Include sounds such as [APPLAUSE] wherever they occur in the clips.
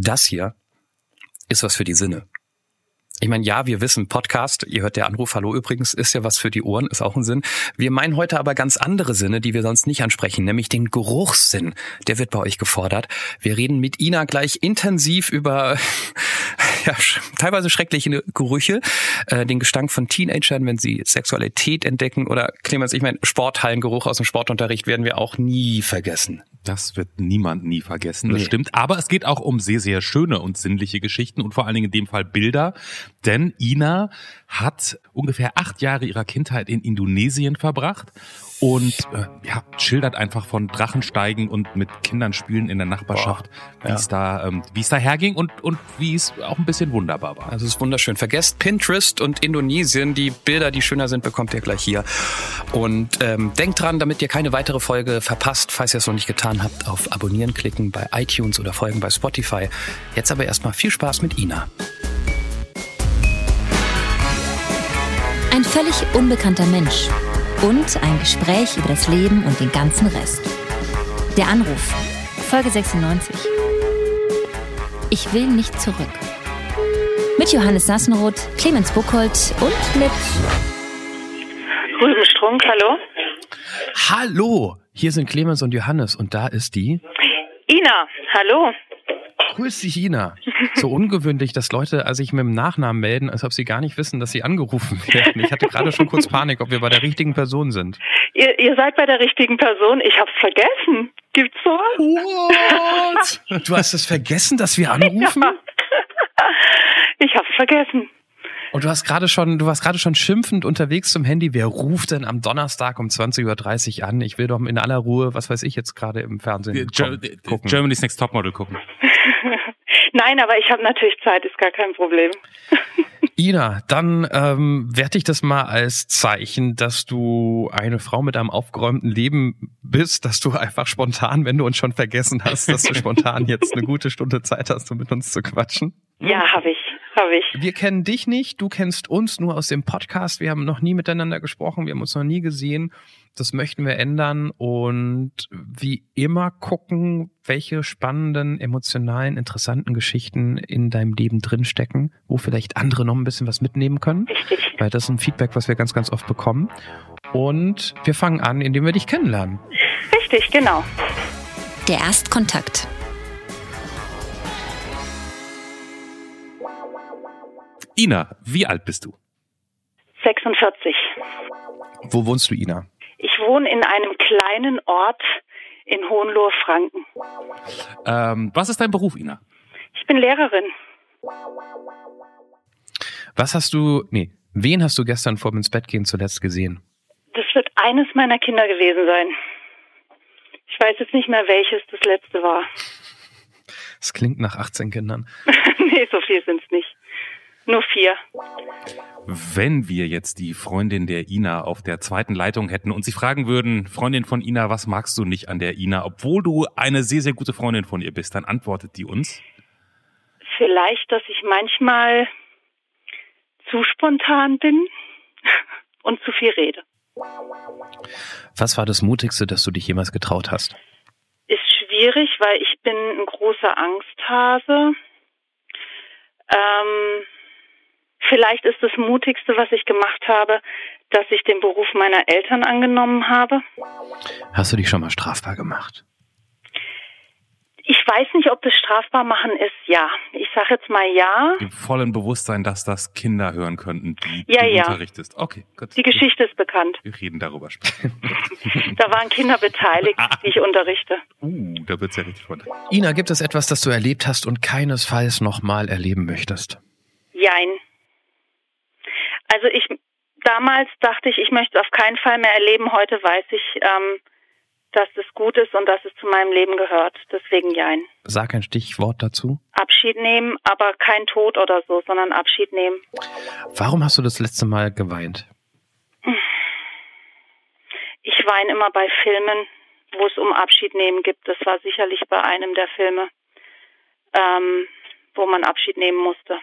Das hier ist was für die Sinne. Ich meine, ja, wir wissen, Podcast, ihr hört der Anruf, hallo übrigens, ist ja was für die Ohren, ist auch ein Sinn. Wir meinen heute aber ganz andere Sinne, die wir sonst nicht ansprechen, nämlich den Geruchssinn. Der wird bei euch gefordert. Wir reden mit Ina gleich intensiv über [LAUGHS] ja, teilweise schreckliche Gerüche, äh, den Gestank von Teenagern, wenn sie Sexualität entdecken oder Clemens, ich meine, Sporthallengeruch aus dem Sportunterricht werden wir auch nie vergessen. Das wird niemand nie vergessen, das nee. stimmt. Aber es geht auch um sehr, sehr schöne und sinnliche Geschichten und vor allen Dingen in dem Fall Bilder. Denn Ina hat ungefähr acht Jahre ihrer Kindheit in Indonesien verbracht und äh, ja, schildert einfach von Drachensteigen und mit Kindern spielen in der Nachbarschaft, wie es da, ähm, wie es da herging und und wie es auch ein bisschen wunderbar war. Also es ist wunderschön. Vergesst Pinterest und Indonesien. Die Bilder, die schöner sind, bekommt ihr gleich hier. Und ähm, denkt dran, damit ihr keine weitere Folge verpasst, falls ihr es noch nicht getan habt, auf Abonnieren klicken bei iTunes oder Folgen bei Spotify. Jetzt aber erstmal viel Spaß mit Ina. Ein völlig unbekannter Mensch und ein Gespräch über das Leben und den ganzen Rest. Der Anruf, Folge 96. Ich will nicht zurück. Mit Johannes Sassenroth, Clemens Buchholz und mit Rüben Strunk, hallo. Hallo, hier sind Clemens und Johannes und da ist die Ina, hallo. Grüß dich, Ina. So ungewöhnlich, dass Leute also sich mit dem Nachnamen melden, als ob sie gar nicht wissen, dass sie angerufen [LAUGHS] werden. Ich hatte gerade schon kurz Panik, ob wir bei der richtigen Person sind. Ihr, ihr seid bei der richtigen Person. Ich hab's vergessen. Gibt's sowas? What? [LAUGHS] Du hast es vergessen, dass wir anrufen? Ja. Ich hab's vergessen. Und du hast gerade schon, du warst gerade schon schimpfend unterwegs zum Handy. Wer ruft denn am Donnerstag um 20.30 Uhr an? Ich will doch in aller Ruhe, was weiß ich jetzt gerade im Fernsehen gucken. Germany's Next Topmodel gucken. [LAUGHS] Nein, aber ich habe natürlich Zeit, ist gar kein Problem. [LAUGHS] Ina, dann ähm, werte ich das mal als Zeichen, dass du eine Frau mit einem aufgeräumten Leben bist, dass du einfach spontan, wenn du uns schon vergessen hast, dass du spontan jetzt eine gute Stunde Zeit hast, um mit uns zu quatschen. Ja, habe ich habe ich. Wir kennen dich nicht, du kennst uns nur aus dem Podcast. Wir haben noch nie miteinander gesprochen, wir haben uns noch nie gesehen. Das möchten wir ändern und wie immer gucken, welche spannenden, emotionalen, interessanten Geschichten in deinem Leben drinstecken, wo vielleicht andere noch ein bisschen was mitnehmen können. Richtig. Weil das ist ein Feedback, was wir ganz, ganz oft bekommen. Und wir fangen an, indem wir dich kennenlernen. Richtig, genau. Der Erstkontakt. Ina, wie alt bist du? 46. Wo wohnst du, Ina? Ich wohne in einem kleinen Ort in Hohenlohe-Franken. Ähm, was ist dein Beruf, Ina? Ich bin Lehrerin. Was hast du, nee, wen hast du gestern vor dem ins Bett gehen zuletzt gesehen? Das wird eines meiner Kinder gewesen sein. Ich weiß jetzt nicht mehr, welches das letzte war. Es klingt nach 18 Kindern. [LAUGHS] nee, so viel sind es nicht. Nur vier. Wenn wir jetzt die Freundin der Ina auf der zweiten Leitung hätten und sie fragen würden, Freundin von Ina, was magst du nicht an der Ina, obwohl du eine sehr, sehr gute Freundin von ihr bist, dann antwortet die uns? Vielleicht, dass ich manchmal zu spontan bin [LAUGHS] und zu viel rede. Was war das Mutigste, dass du dich jemals getraut hast? Ist schwierig, weil ich bin ein großer Angsthase. Ähm, Vielleicht ist das Mutigste, was ich gemacht habe, dass ich den Beruf meiner Eltern angenommen habe. Hast du dich schon mal strafbar gemacht? Ich weiß nicht, ob das strafbar machen ist. Ja, ich sage jetzt mal ja. Im vollen Bewusstsein, dass das Kinder hören könnten, die ja, du ja. unterrichtest. Okay, gut. Die Geschichte ist bekannt. Wir reden darüber später. da waren Kinder beteiligt, die ich unterrichte. Uh, da wird's ja richtig spannend. Ina, gibt es etwas, das du erlebt hast und keinesfalls nochmal erleben möchtest? Jein. Also ich damals dachte ich, ich möchte es auf keinen Fall mehr erleben. Heute weiß ich, ähm, dass es gut ist und dass es zu meinem Leben gehört. Deswegen jein. Sag ein Stichwort dazu. Abschied nehmen, aber kein Tod oder so, sondern Abschied nehmen. Warum hast du das letzte Mal geweint? Ich weine immer bei Filmen, wo es um Abschied nehmen gibt. Das war sicherlich bei einem der Filme, ähm, wo man Abschied nehmen musste.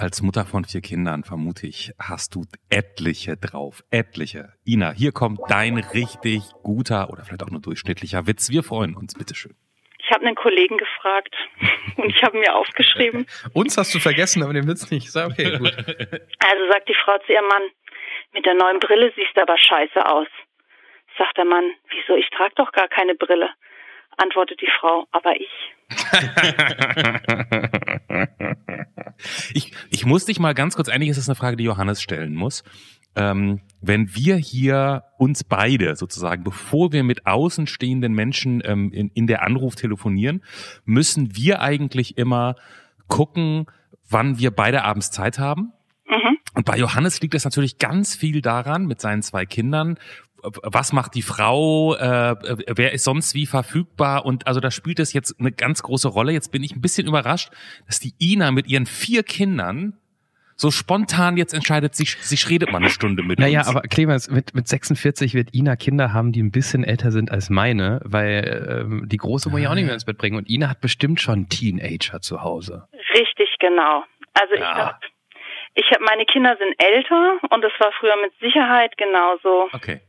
Als Mutter von vier Kindern, vermute ich, hast du etliche drauf. Etliche. Ina, hier kommt dein richtig guter oder vielleicht auch nur durchschnittlicher Witz. Wir freuen uns. Bitteschön. Ich Ich habe einen Kollegen gefragt [LAUGHS] und ich habe mir aufgeschrieben. [LAUGHS] Uns hast du vergessen, aber den Witz nicht. Sag, okay, gut. [LAUGHS] Also sagt die Frau zu ihrem Mann, mit der neuen Brille siehst du aber scheiße aus. Sagt der Mann, wieso, ich trage doch gar keine Brille. Antwortet die Frau, aber ich. Ich, ich muss dich mal ganz kurz, eigentlich ist das eine Frage, die Johannes stellen muss. Ähm, wenn wir hier uns beide sozusagen, bevor wir mit außenstehenden Menschen ähm, in, in der Anruf telefonieren, müssen wir eigentlich immer gucken, wann wir beide abends Zeit haben. Mhm. Und bei Johannes liegt es natürlich ganz viel daran, mit seinen zwei Kindern, was macht die Frau, äh, wer ist sonst wie verfügbar und also da spielt es jetzt eine ganz große Rolle. Jetzt bin ich ein bisschen überrascht, dass die Ina mit ihren vier Kindern so spontan jetzt entscheidet, sie, sie redet mal eine Stunde mit naja, uns. Naja, aber Clemens, mit, mit 46 wird Ina Kinder haben, die ein bisschen älter sind als meine, weil ähm, die Große muss ich auch nicht mehr ins Bett bringen. Und Ina hat bestimmt schon Teenager zu Hause. Richtig, genau. Also ja. ich habe ich hab, meine Kinder sind älter und es war früher mit Sicherheit genauso. Okay.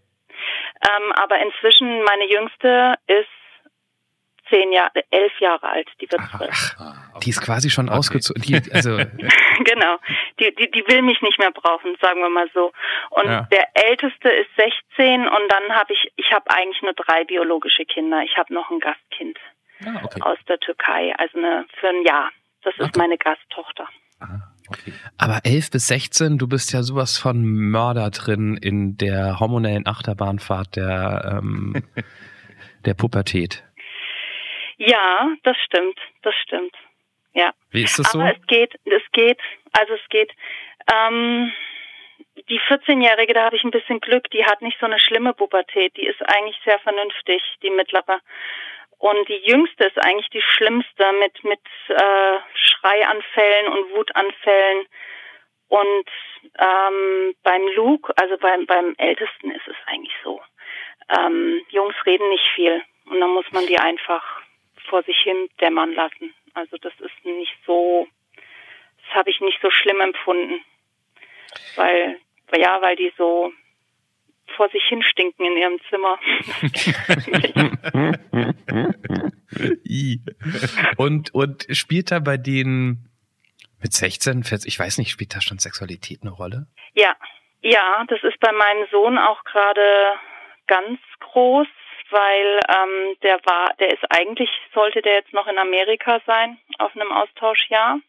Ähm, aber inzwischen, meine Jüngste ist zehn Jahre, elf Jahre alt, die wird zwölf. okay. Die ist quasi schon okay. ausgezogen. Die, [LAUGHS] also [LAUGHS] genau, die, die, die will mich nicht mehr brauchen, sagen wir mal so. Und ja. der Älteste ist 16 und dann habe ich, ich habe eigentlich nur drei biologische Kinder. Ich habe noch ein Gastkind ah, okay. aus der Türkei, also eine für ein Jahr. Das ist meine Gasttochter. Aha. Okay. Aber 11 bis 16, du bist ja sowas von Mörder drin in der hormonellen Achterbahnfahrt der, ähm, [LAUGHS] der Pubertät. Ja, das stimmt, das stimmt. Ja. Wie ist das so? Aber es geht, es geht, also es geht. Ähm, die 14-Jährige, da habe ich ein bisschen Glück, die hat nicht so eine schlimme Pubertät, die ist eigentlich sehr vernünftig, die mittlere. Und die jüngste ist eigentlich die schlimmste mit, mit äh, Schreianfällen und Wutanfällen. Und ähm, beim Luke, also beim, beim Ältesten ist es eigentlich so. Ähm, Jungs reden nicht viel und dann muss man die einfach vor sich hin dämmern lassen. Also das ist nicht so, das habe ich nicht so schlimm empfunden. Weil, ja, weil die so vor sich hin stinken in ihrem Zimmer. und, und spielt da bei denen mit 16, ich weiß nicht, spielt da schon Sexualität eine Rolle? Ja, ja, das ist bei meinem Sohn auch gerade ganz groß, weil ähm, der war, der ist eigentlich, sollte der jetzt noch in Amerika sein, auf einem Austauschjahr.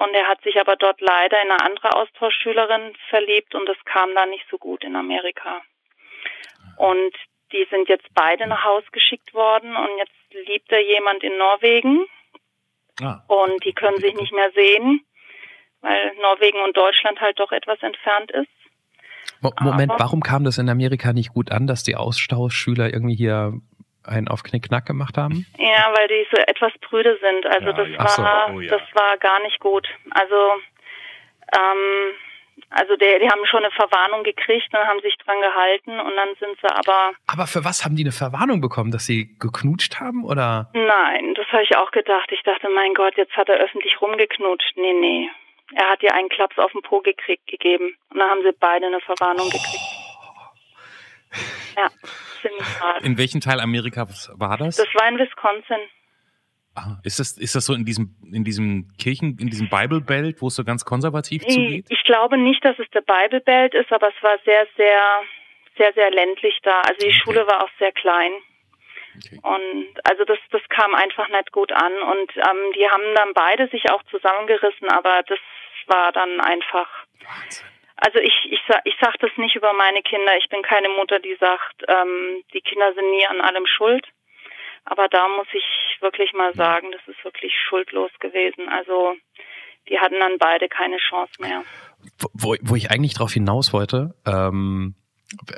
Und er hat sich aber dort leider in eine andere Austauschschülerin verliebt und das kam dann nicht so gut in Amerika. Und die sind jetzt beide nach Haus geschickt worden und jetzt liebt er jemand in Norwegen. Ah. Und die können sich nicht mehr sehen, weil Norwegen und Deutschland halt doch etwas entfernt ist. Moment, Aber, warum kam das in Amerika nicht gut an, dass die Austauschschüler irgendwie hier einen auf Knickknack gemacht haben? Ja, weil die so etwas prüde sind. Also ja, das ja. war so. oh, ja. das war gar nicht gut. Also ähm, also der, die haben schon eine Verwarnung gekriegt und haben sich dran gehalten und dann sind sie aber. Aber für was haben die eine Verwarnung bekommen, dass sie geknutscht haben oder? Nein, das habe ich auch gedacht. Ich dachte, mein Gott, jetzt hat er öffentlich rumgeknutscht. Nee, nee. Er hat ihr einen Klaps auf den Po gekriegt, gegeben und dann haben sie beide eine Verwarnung oh. gekriegt. Ja, ziemlich hart. In welchem Teil Amerikas war das? Das war in Wisconsin. Ah, ist das, ist das so in diesem, in diesem Kirchen, in diesem Bible Belt, wo es so ganz konservativ zugeht? Ich glaube nicht, dass es der Bible Belt ist, aber es war sehr, sehr, sehr, sehr ländlich da. Also die okay. Schule war auch sehr klein. Okay. Und also das, das kam einfach nicht gut an. Und ähm, die haben dann beide sich auch zusammengerissen, aber das war dann einfach. Wahnsinn. Also ich, ich, ich sage das nicht über meine Kinder. Ich bin keine Mutter, die sagt, ähm, die Kinder sind nie an allem schuld. Aber da muss ich wirklich mal sagen, das ist wirklich schuldlos gewesen. Also die hatten dann beide keine Chance mehr. Wo, wo ich eigentlich drauf hinaus wollte, ähm,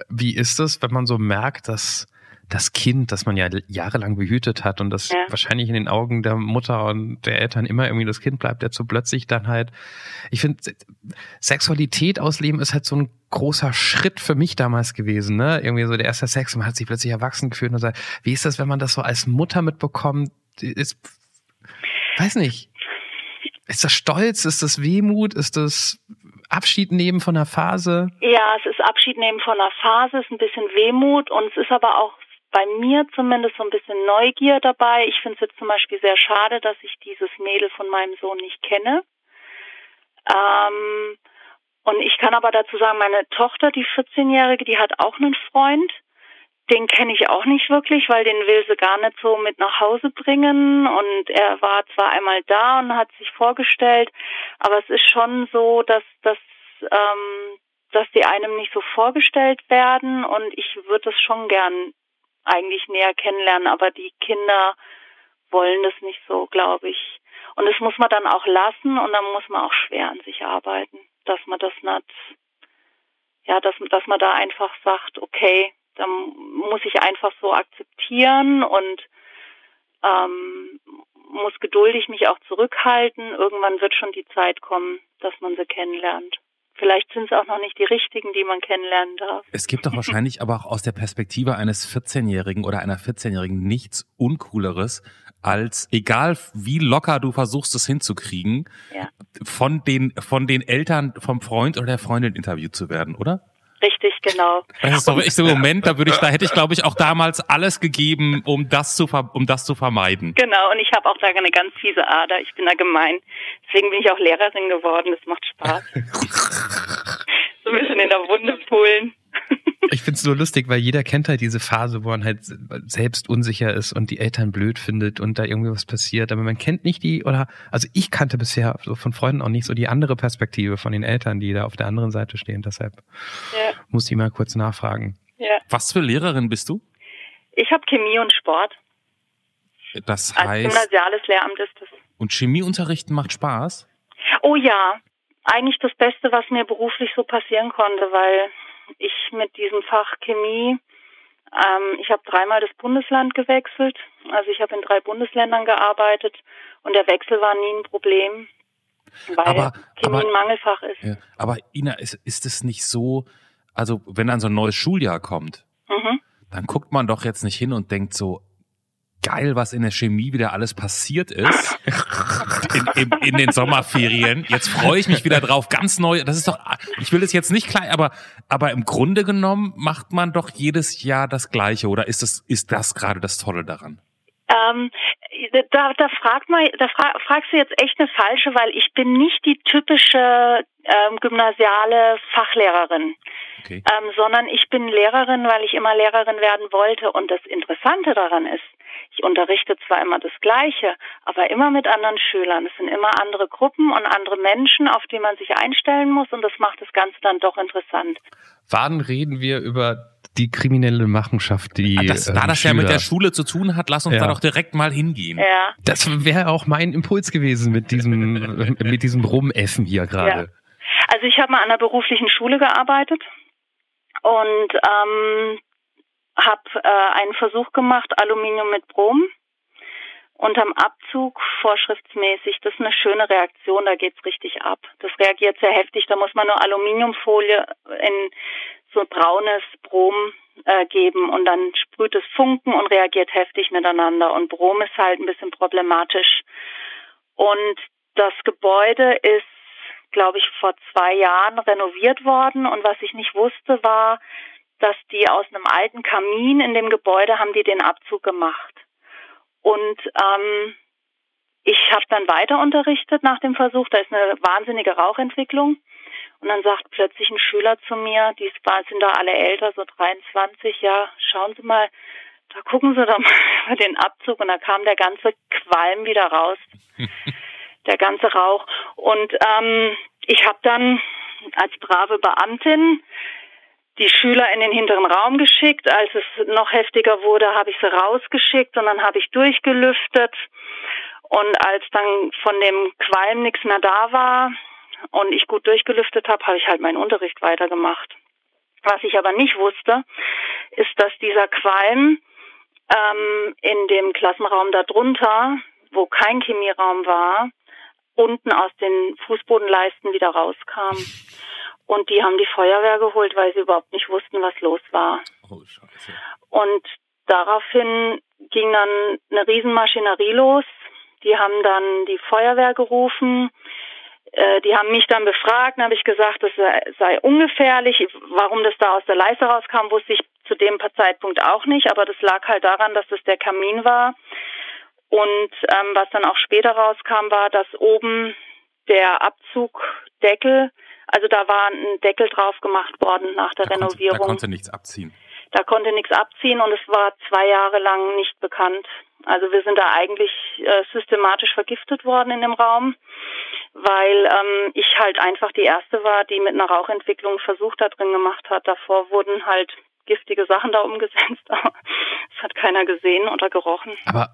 wie ist es, wenn man so merkt, dass das Kind, das man ja jahrelang behütet hat und das ja. wahrscheinlich in den Augen der Mutter und der Eltern immer irgendwie das Kind bleibt, der so plötzlich dann halt, ich finde, Sexualität ausleben ist halt so ein großer Schritt für mich damals gewesen, ne? Irgendwie so der erste Sex, man hat sich plötzlich erwachsen gefühlt und sagt, wie ist das, wenn man das so als Mutter mitbekommt? Ist, weiß nicht. Ist das Stolz? Ist das Wehmut? Ist das Abschied nehmen von der Phase? Ja, es ist Abschied nehmen von der Phase, es ist ein bisschen Wehmut und es ist aber auch bei mir zumindest so ein bisschen Neugier dabei. Ich finde es jetzt zum Beispiel sehr schade, dass ich dieses Mädel von meinem Sohn nicht kenne. Ähm, und ich kann aber dazu sagen, meine Tochter, die 14-Jährige, die hat auch einen Freund. Den kenne ich auch nicht wirklich, weil den will sie gar nicht so mit nach Hause bringen. Und er war zwar einmal da und hat sich vorgestellt, aber es ist schon so, dass, dass, ähm, dass die einem nicht so vorgestellt werden. Und ich würde das schon gern eigentlich näher kennenlernen, aber die Kinder wollen das nicht so, glaube ich. Und das muss man dann auch lassen und dann muss man auch schwer an sich arbeiten, dass man das nicht, ja, dass, dass man da einfach sagt, okay, dann muss ich einfach so akzeptieren und ähm, muss geduldig mich auch zurückhalten. Irgendwann wird schon die Zeit kommen, dass man sie kennenlernt. Vielleicht sind es auch noch nicht die richtigen, die man kennenlernen darf. Es gibt doch wahrscheinlich aber auch aus der Perspektive eines 14-Jährigen oder einer 14-Jährigen nichts Uncooleres, als egal wie locker du versuchst es hinzukriegen, ja. von den von den Eltern vom Freund oder der Freundin interviewt zu werden, oder? Richtig, genau. Das ist doch wirklich so ein Moment, da würde ich, da hätte ich, glaube ich, auch damals alles gegeben, um das zu, um das zu vermeiden. Genau, und ich habe auch da eine ganz fiese Ader. Ich bin da gemein. Deswegen bin ich auch Lehrerin geworden. Das macht Spaß. [LAUGHS] so ein bisschen in der Wunde pullen. Ich find's so lustig, weil jeder kennt halt diese Phase, wo man halt selbst unsicher ist und die Eltern blöd findet und da irgendwie was passiert. Aber man kennt nicht die, oder, also ich kannte bisher so von Freunden auch nicht so die andere Perspektive von den Eltern, die da auf der anderen Seite stehen. Deshalb ja. muss ich mal kurz nachfragen. Ja. Was für Lehrerin bist du? Ich habe Chemie und Sport. Das heißt. Als gymnasiales Lehramt ist das. Und Chemieunterrichten macht Spaß? Oh ja, eigentlich das Beste, was mir beruflich so passieren konnte, weil ich mit diesem Fach Chemie, ähm, ich habe dreimal das Bundesland gewechselt. Also ich habe in drei Bundesländern gearbeitet und der Wechsel war nie ein Problem, weil aber, Chemie aber, ein Mangelfach ist. Ja, aber Ina, ist, ist es nicht so, also wenn dann so ein neues Schuljahr kommt, mhm. dann guckt man doch jetzt nicht hin und denkt so, geil, was in der Chemie wieder alles passiert ist in, in, in den Sommerferien. Jetzt freue ich mich wieder drauf, ganz neu. Das ist doch, ich will es jetzt nicht klein, aber aber im Grunde genommen macht man doch jedes Jahr das Gleiche. Oder ist das ist das gerade das Tolle daran? Ähm, da, da fragt man, da fra fragst du jetzt echt eine falsche, weil ich bin nicht die typische ähm, gymnasiale Fachlehrerin, okay. ähm, sondern ich bin Lehrerin, weil ich immer Lehrerin werden wollte. Und das Interessante daran ist, ich unterrichte zwar immer das Gleiche, aber immer mit anderen Schülern. Es sind immer andere Gruppen und andere Menschen, auf die man sich einstellen muss und das macht das Ganze dann doch interessant. Wann reden wir über die kriminelle Machenschaft, die. Ah, das, da ähm, das Schüler. ja mit der Schule zu tun hat, lass uns ja. da doch direkt mal hingehen. Ja. Das wäre auch mein Impuls gewesen mit diesem, [LAUGHS] mit diesem Rumäffen hier gerade. Ja. Also ich habe mal an einer beruflichen Schule gearbeitet und ähm, habe äh, einen Versuch gemacht, Aluminium mit Brom unterm Abzug vorschriftsmäßig. Das ist eine schöne Reaktion, da geht's richtig ab. Das reagiert sehr heftig, da muss man nur Aluminiumfolie in so braunes Brom äh, geben und dann sprüht es Funken und reagiert heftig miteinander. Und Brom ist halt ein bisschen problematisch. Und das Gebäude ist, glaube ich, vor zwei Jahren renoviert worden. Und was ich nicht wusste, war, dass die aus einem alten Kamin in dem Gebäude haben die den Abzug gemacht. Und ähm, ich habe dann weiter unterrichtet nach dem Versuch. Da ist eine wahnsinnige Rauchentwicklung. Und dann sagt plötzlich ein Schüler zu mir, die sind da alle älter, so 23, ja, schauen Sie mal, da gucken Sie doch mal [LAUGHS] über den Abzug. Und da kam der ganze Qualm wieder raus, [LAUGHS] der ganze Rauch. Und ähm, ich habe dann als brave Beamtin die Schüler in den hinteren Raum geschickt. Als es noch heftiger wurde, habe ich sie rausgeschickt und dann habe ich durchgelüftet. Und als dann von dem Qualm nichts mehr da war und ich gut durchgelüftet habe, habe ich halt meinen Unterricht weitergemacht. Was ich aber nicht wusste, ist, dass dieser Qualm ähm, in dem Klassenraum darunter, wo kein Chemieraum war, unten aus den Fußbodenleisten wieder rauskam. Und die haben die Feuerwehr geholt, weil sie überhaupt nicht wussten, was los war. Oh, Scheiße. Und daraufhin ging dann eine Riesenmaschinerie los. Die haben dann die Feuerwehr gerufen. Äh, die haben mich dann befragt, dann habe ich gesagt, das sei, sei ungefährlich. Warum das da aus der Leiste rauskam, wusste ich zu dem Zeitpunkt auch nicht, aber das lag halt daran, dass es der Kamin war. Und ähm, was dann auch später rauskam, war, dass oben der Abzugdeckel, also da war ein Deckel drauf gemacht worden nach der da Renovierung. Konnte, da konnte nichts abziehen. Da konnte nichts abziehen und es war zwei Jahre lang nicht bekannt. Also wir sind da eigentlich äh, systematisch vergiftet worden in dem Raum, weil ähm, ich halt einfach die erste war, die mit einer Rauchentwicklung Versuch da drin gemacht hat. Davor wurden halt giftige Sachen da umgesetzt, [LAUGHS] aber es hat keiner gesehen oder gerochen. Aber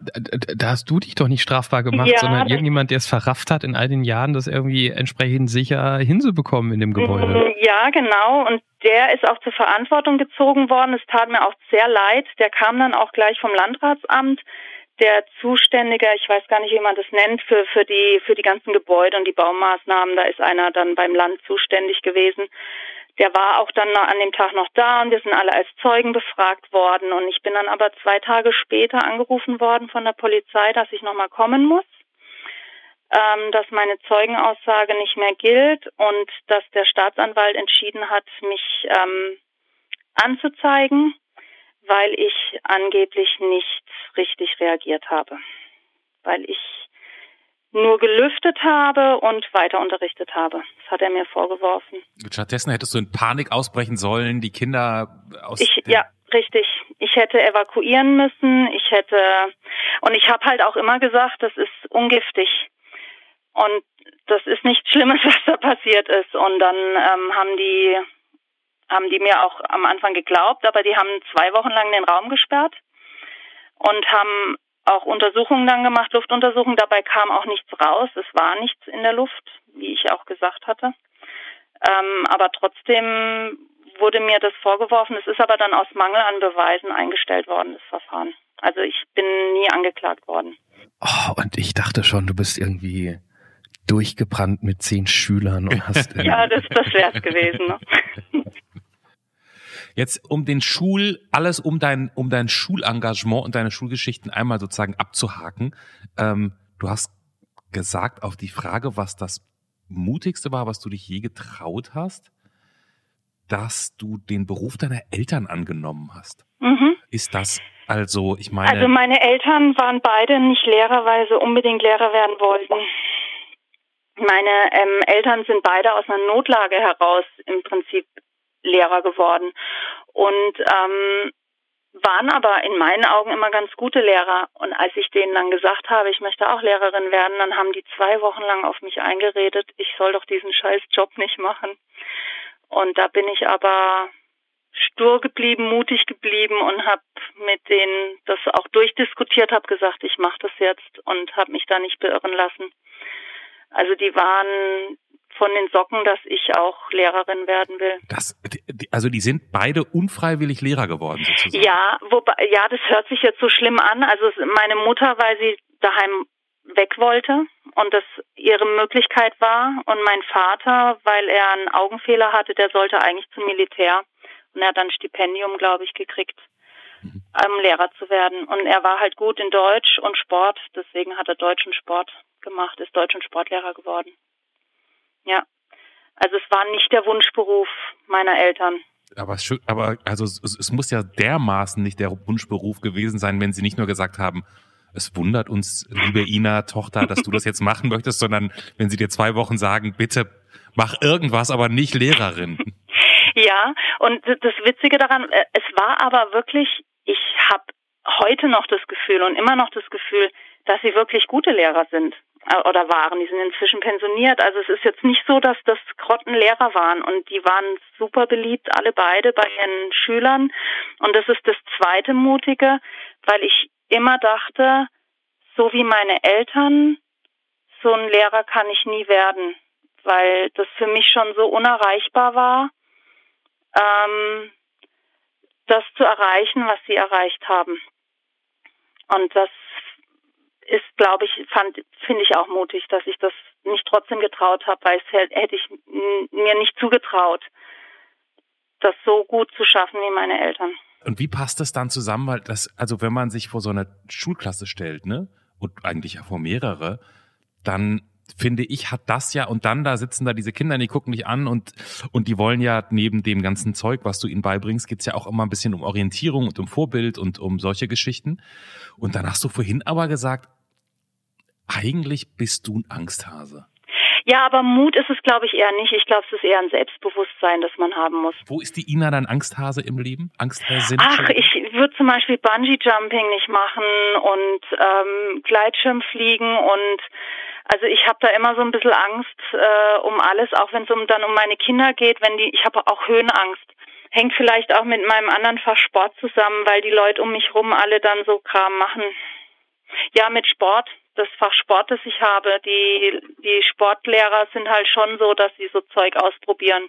da hast du dich doch nicht strafbar gemacht, ja, sondern irgendjemand, der es verrafft hat, in all den Jahren das irgendwie entsprechend sicher hinzubekommen in dem Gebäude. Mm, ja, genau. Und der ist auch zur Verantwortung gezogen worden. Es tat mir auch sehr leid. Der kam dann auch gleich vom Landratsamt. Der Zuständige, ich weiß gar nicht, wie man das nennt, für, für die, für die ganzen Gebäude und die Baumaßnahmen, da ist einer dann beim Land zuständig gewesen der war auch dann an dem Tag noch da und wir sind alle als Zeugen befragt worden. Und ich bin dann aber zwei Tage später angerufen worden von der Polizei, dass ich nochmal kommen muss, ähm, dass meine Zeugenaussage nicht mehr gilt und dass der Staatsanwalt entschieden hat, mich ähm, anzuzeigen, weil ich angeblich nicht richtig reagiert habe. Weil ich nur gelüftet habe und weiter unterrichtet habe. Das hat er mir vorgeworfen. Stattdessen hättest du in Panik ausbrechen sollen, die Kinder aus. Ich, ja, richtig. Ich hätte evakuieren müssen. Ich hätte und ich habe halt auch immer gesagt, das ist ungiftig und das ist nichts Schlimmes, [LAUGHS] was da passiert ist. Und dann ähm, haben die haben die mir auch am Anfang geglaubt, aber die haben zwei Wochen lang den Raum gesperrt und haben auch Untersuchungen dann gemacht, Luftuntersuchungen. Dabei kam auch nichts raus. Es war nichts in der Luft, wie ich auch gesagt hatte. Ähm, aber trotzdem wurde mir das vorgeworfen. Es ist aber dann aus Mangel an Beweisen eingestellt worden, das Verfahren. Also ich bin nie angeklagt worden. Oh, und ich dachte schon, du bist irgendwie durchgebrannt mit zehn Schülern und hast. [LAUGHS] ja, das, das wäre es gewesen. Ne? [LAUGHS] Jetzt um den Schul, alles um dein, um dein Schulengagement und deine Schulgeschichten einmal sozusagen abzuhaken. Ähm, du hast gesagt auf die Frage, was das mutigste war, was du dich je getraut hast, dass du den Beruf deiner Eltern angenommen hast. Mhm. Ist das also, ich meine. Also meine Eltern waren beide nicht Lehrer, weil sie unbedingt Lehrer werden wollten. Meine ähm, Eltern sind beide aus einer Notlage heraus im Prinzip Lehrer geworden und ähm, waren aber in meinen Augen immer ganz gute Lehrer. Und als ich denen dann gesagt habe, ich möchte auch Lehrerin werden, dann haben die zwei Wochen lang auf mich eingeredet, ich soll doch diesen scheiß Job nicht machen. Und da bin ich aber stur geblieben, mutig geblieben und habe mit denen das auch durchdiskutiert, habe gesagt, ich mache das jetzt und habe mich da nicht beirren lassen. Also die waren von den Socken, dass ich auch Lehrerin werden will. Das, also die sind beide unfreiwillig Lehrer geworden sozusagen. Ja, wobei, ja, das hört sich jetzt so schlimm an. Also meine Mutter, weil sie daheim weg wollte und das ihre Möglichkeit war und mein Vater, weil er einen Augenfehler hatte, der sollte eigentlich zum Militär und er hat dann ein Stipendium, glaube ich, gekriegt, mhm. um Lehrer zu werden und er war halt gut in Deutsch und Sport, deswegen hat er Deutsch und Sport gemacht, ist Deutsch und Sportlehrer geworden. Ja. Also es war nicht der Wunschberuf meiner Eltern. Aber, aber also es, es muss ja dermaßen nicht der Wunschberuf gewesen sein, wenn sie nicht nur gesagt haben, es wundert uns, liebe Ina, Tochter, dass du das jetzt machen [LAUGHS] möchtest, sondern wenn sie dir zwei Wochen sagen, bitte mach irgendwas, aber nicht Lehrerin. [LAUGHS] Ja, und das Witzige daran, äh, es war aber wirklich, ich habe heute noch das Gefühl und immer noch das Gefühl, dass sie wirklich gute Lehrer sind. Äh, oder waren. Die sind inzwischen pensioniert. Also es ist jetzt nicht so, dass das Grottenlehrer waren und die waren super beliebt, alle beide bei ihren Schülern. Und das ist das zweite Mutige, weil ich immer dachte, so wie meine Eltern, so ein Lehrer kann ich nie werden, weil das für mich schon so unerreichbar war, ähm, das zu erreichen, was sie erreicht haben. Und das ist, glaube ich, fand, finde ich auch mutig, dass ich das nicht trotzdem getraut habe, weil es hätte ich mir nicht zugetraut, das so gut zu schaffen wie meine Eltern. Und wie passt das dann zusammen? Weil das, also wenn man sich vor so einer Schulklasse stellt, ne, und eigentlich ja vor mehrere, dann finde ich, hat das ja, und dann da sitzen da diese Kinder, die gucken dich an und, und die wollen ja neben dem ganzen Zeug, was du ihnen beibringst, geht's ja auch immer ein bisschen um Orientierung und um Vorbild und um solche Geschichten. Und dann hast du vorhin aber gesagt, eigentlich bist du ein Angsthase. Ja, aber Mut ist es, glaube ich, eher nicht. Ich glaube, es ist eher ein Selbstbewusstsein, das man haben muss. Wo ist die Ina dein Angsthase im Leben? Angsthase? Ach, ich würde zum Beispiel Bungee-Jumping nicht machen und ähm, Gleitschirm fliegen und also ich habe da immer so ein bisschen Angst äh, um alles, auch wenn es um, dann um meine Kinder geht, wenn die, ich habe auch Höhenangst. Hängt vielleicht auch mit meinem anderen Fach Sport zusammen, weil die Leute um mich rum alle dann so Kram machen. Ja, mit Sport das Fach Sport, das ich habe, die, die Sportlehrer sind halt schon so, dass sie so Zeug ausprobieren.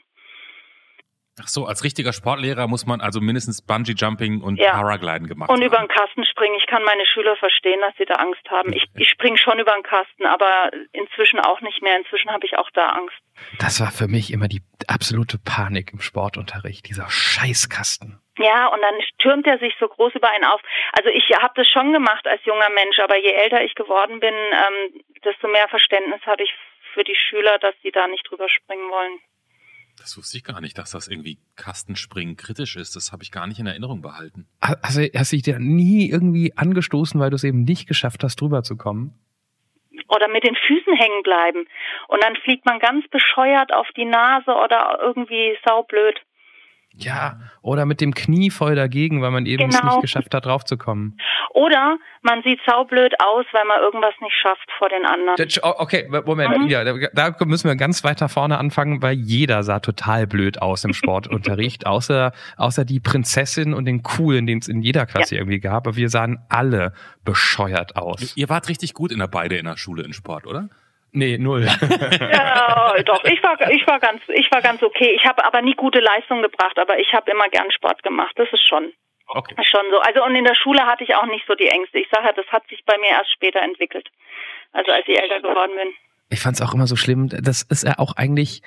Ach so, als richtiger Sportlehrer muss man also mindestens Bungee Jumping und ja. Paragliden gemacht haben. Und über den Kasten springen. Ich kann meine Schüler verstehen, dass sie da Angst haben. Ich, ich springe schon über den Kasten, aber inzwischen auch nicht mehr. Inzwischen habe ich auch da Angst. Das war für mich immer die absolute Panik im Sportunterricht, dieser Scheißkasten. Ja, und dann türmt er sich so groß über einen auf. Also ich habe das schon gemacht als junger Mensch, aber je älter ich geworden bin, ähm, desto mehr Verständnis habe ich für die Schüler, dass sie da nicht drüber springen wollen. Das wusste ich gar nicht, dass das irgendwie Kastenspringen kritisch ist. Das habe ich gar nicht in Erinnerung behalten. Also hast du dich da nie irgendwie angestoßen, weil du es eben nicht geschafft hast, drüber zu kommen? Oder mit den Füßen hängen bleiben. Und dann fliegt man ganz bescheuert auf die Nase oder irgendwie saublöd. Ja, oder mit dem Knie voll dagegen, weil man eben genau. es nicht geschafft hat, draufzukommen. Oder man sieht saublöd aus, weil man irgendwas nicht schafft vor den anderen. Oh, okay, Moment, mhm. ja, da müssen wir ganz weiter vorne anfangen, weil jeder sah total blöd aus im Sportunterricht, [LAUGHS] außer, außer die Prinzessin und den Coolen, den es in jeder Klasse ja. irgendwie gab. Aber wir sahen alle bescheuert aus. Ihr wart richtig gut in der beide in der Schule in Sport, oder? Nee, null. [LAUGHS] ja, doch, ich war, ich war ganz, ich war ganz okay. Ich habe aber nie gute Leistung gebracht, aber ich habe immer gern Sport gemacht. Das ist schon, okay. schon so. Also und in der Schule hatte ich auch nicht so die Ängste. Ich sage, das hat sich bei mir erst später entwickelt. Also als ich älter geworden bin. Ich fand es auch immer so schlimm. Das ist ja auch eigentlich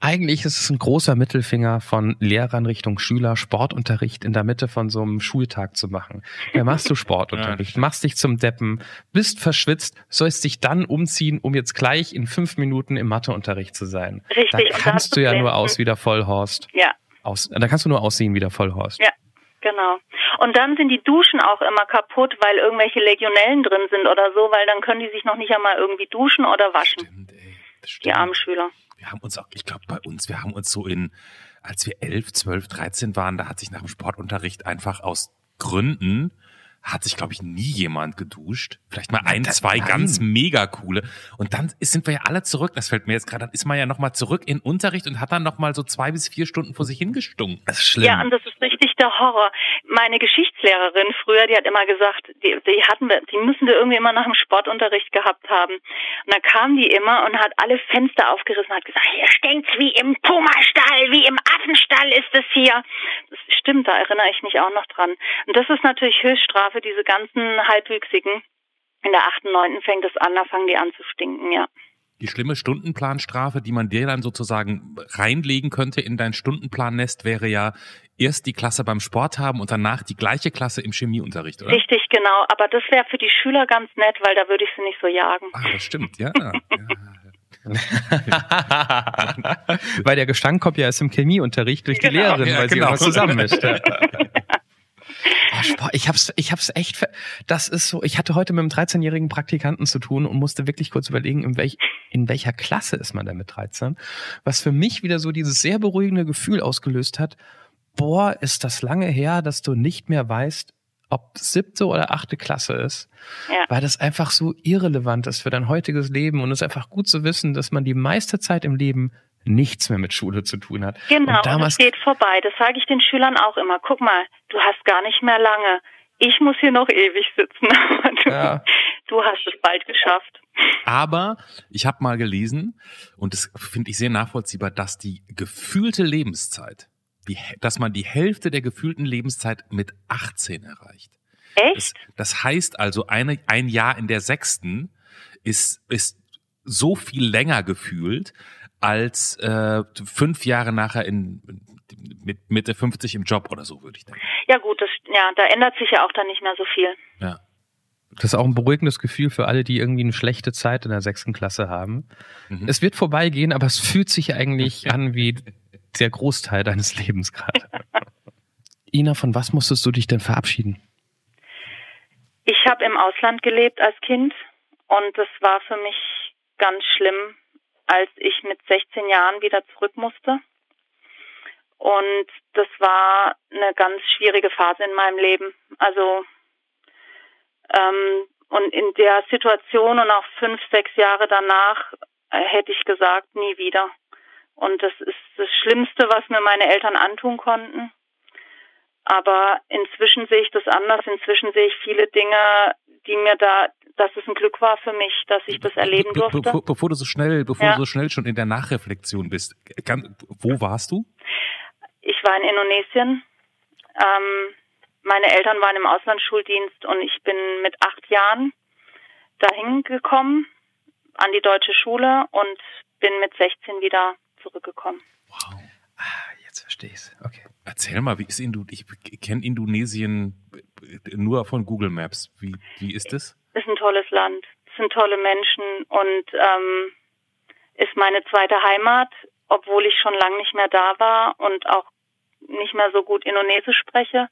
eigentlich ist es ein großer Mittelfinger von Lehrern Richtung Schüler, Sportunterricht in der Mitte von so einem Schultag zu machen. Da machst du [LAUGHS] Sportunterricht, machst dich zum Deppen, bist verschwitzt, sollst dich dann umziehen, um jetzt gleich in fünf Minuten im Matheunterricht zu sein. Richtig. Da kannst du ja nur aus wie der Vollhorst. Ja. Aus, da kannst du nur aussehen wie der Vollhorst. Ja. Genau. Und dann sind die Duschen auch immer kaputt, weil irgendwelche Legionellen drin sind oder so, weil dann können die sich noch nicht einmal irgendwie duschen oder waschen. Stimmt, ey. Stimmt. Die armen Schüler wir haben uns auch, ich glaube bei uns, wir haben uns so in, als wir elf, zwölf, dreizehn waren, da hat sich nach dem Sportunterricht einfach aus Gründen hat sich, glaube ich, nie jemand geduscht. Vielleicht mal ein, zwei Nein. ganz mega coole. Und dann sind wir ja alle zurück. Das fällt mir jetzt gerade, dann ist man ja nochmal zurück in Unterricht und hat dann nochmal so zwei bis vier Stunden vor sich hingestunken. Das ist schlimm. Ja, und das ist richtig der Horror. Meine Geschichtslehrerin früher, die hat immer gesagt, die, die hatten wir, die müssen wir irgendwie immer nach dem Sportunterricht gehabt haben. Und dann kam die immer und hat alle Fenster aufgerissen und hat gesagt, hier stinkt's wie im Pumastall, wie im Affenstall ist es hier. Das stimmt, da erinnere ich mich auch noch dran. Und das ist natürlich Höchststrafe für diese ganzen Halbwüchsigen. In der achten, neunten fängt es an, da fangen die an zu stinken, ja. Die schlimme Stundenplanstrafe, die man dir dann sozusagen reinlegen könnte in dein Stundenplannest, wäre ja erst die Klasse beim Sport haben und danach die gleiche Klasse im Chemieunterricht, oder? Richtig, genau. Aber das wäre für die Schüler ganz nett, weil da würde ich sie nicht so jagen. Ah, das stimmt, ja. [LAUGHS] ja. weil der Gestank kommt ja erst im Chemieunterricht durch die genau. Lehrerin, weil ja, genau. sie was [LAUGHS] zusammenmischt. Oh, ich hab's, ich hab's echt, das ist so, ich hatte heute mit einem 13-jährigen Praktikanten zu tun und musste wirklich kurz überlegen, in, welch, in welcher Klasse ist man denn mit 13? Was für mich wieder so dieses sehr beruhigende Gefühl ausgelöst hat, boah, ist das lange her, dass du nicht mehr weißt, ob siebte oder achte Klasse ist, ja. weil das einfach so irrelevant ist für dein heutiges Leben und es ist einfach gut zu wissen, dass man die meiste Zeit im Leben nichts mehr mit Schule zu tun hat. Genau, und damals, und es geht vorbei. Das sage ich den Schülern auch immer. Guck mal, du hast gar nicht mehr lange. Ich muss hier noch ewig sitzen. [LAUGHS] du, ja. du hast es bald geschafft. Aber ich habe mal gelesen, und das finde ich sehr nachvollziehbar, dass die gefühlte Lebenszeit, die, dass man die Hälfte der gefühlten Lebenszeit mit 18 erreicht. Echt? Das, das heißt also, eine, ein Jahr in der sechsten ist, ist so viel länger gefühlt, als äh, fünf Jahre nachher in mit Mitte 50 im Job oder so, würde ich denken. Ja gut, das, ja, da ändert sich ja auch dann nicht mehr so viel. Ja. Das ist auch ein beruhigendes Gefühl für alle, die irgendwie eine schlechte Zeit in der sechsten Klasse haben. Mhm. Es wird vorbeigehen, aber es fühlt sich eigentlich [LAUGHS] an wie der Großteil deines Lebens gerade. Ina, von was musstest du dich denn verabschieden? Ich habe im Ausland gelebt als Kind und das war für mich ganz schlimm, als ich mit 16 Jahren wieder zurück musste. Und das war eine ganz schwierige Phase in meinem Leben. Also ähm, und in der Situation und auch fünf, sechs Jahre danach äh, hätte ich gesagt, nie wieder. Und das ist das Schlimmste, was mir meine Eltern antun konnten. Aber inzwischen sehe ich das anders. Inzwischen sehe ich viele Dinge, die mir da, dass es ein Glück war für mich, dass ich das erleben durfte. Bevor, bevor du so schnell, bevor ja. du so schnell schon in der Nachreflexion bist, kann, wo warst du? Ich war in Indonesien. Ähm, meine Eltern waren im Auslandsschuldienst und ich bin mit acht Jahren dahin gekommen an die deutsche Schule und bin mit 16 wieder zurückgekommen. Wow. Ah, jetzt verstehe ich es. Okay. Erzähl mal, wie ist Indonesien? Ich kenne Indonesien nur von Google Maps. Wie, wie ist es? Ist ein tolles Land. Es sind tolle Menschen und ähm, ist meine zweite Heimat, obwohl ich schon lange nicht mehr da war und auch nicht mehr so gut Indonesisch spreche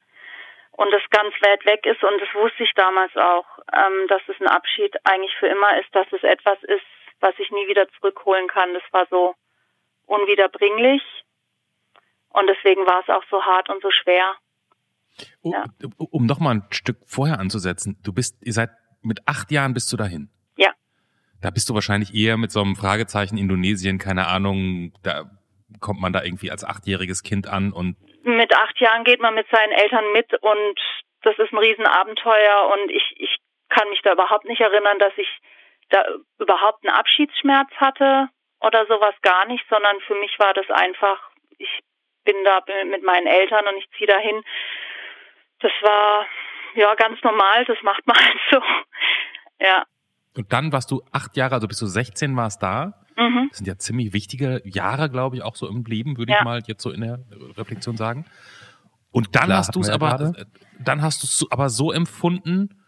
und das ganz weit weg ist und das wusste ich damals auch, ähm, dass es ein Abschied eigentlich für immer ist, dass es etwas ist, was ich nie wieder zurückholen kann. Das war so unwiederbringlich und deswegen war es auch so hart und so schwer. Oh, ja. Um noch mal ein Stück vorher anzusetzen, du bist, ihr seid mit acht Jahren bist du dahin. Ja. Da bist du wahrscheinlich eher mit so einem Fragezeichen Indonesien, keine Ahnung, da kommt man da irgendwie als achtjähriges Kind an und mit acht Jahren geht man mit seinen Eltern mit und das ist ein Riesenabenteuer und ich, ich kann mich da überhaupt nicht erinnern, dass ich da überhaupt einen Abschiedsschmerz hatte oder sowas gar nicht, sondern für mich war das einfach, ich bin da mit meinen Eltern und ich ziehe dahin. Das war ja ganz normal, das macht man [LAUGHS] halt so. Ja. Und dann warst du acht Jahre, also bis du 16 warst da. Mhm. Das sind ja ziemlich wichtige Jahre, glaube ich, auch so im Leben, würde ja. ich mal jetzt so in der Reflexion sagen. Und dann Klar, hast du es aber, ja dann hast du es aber so empfunden,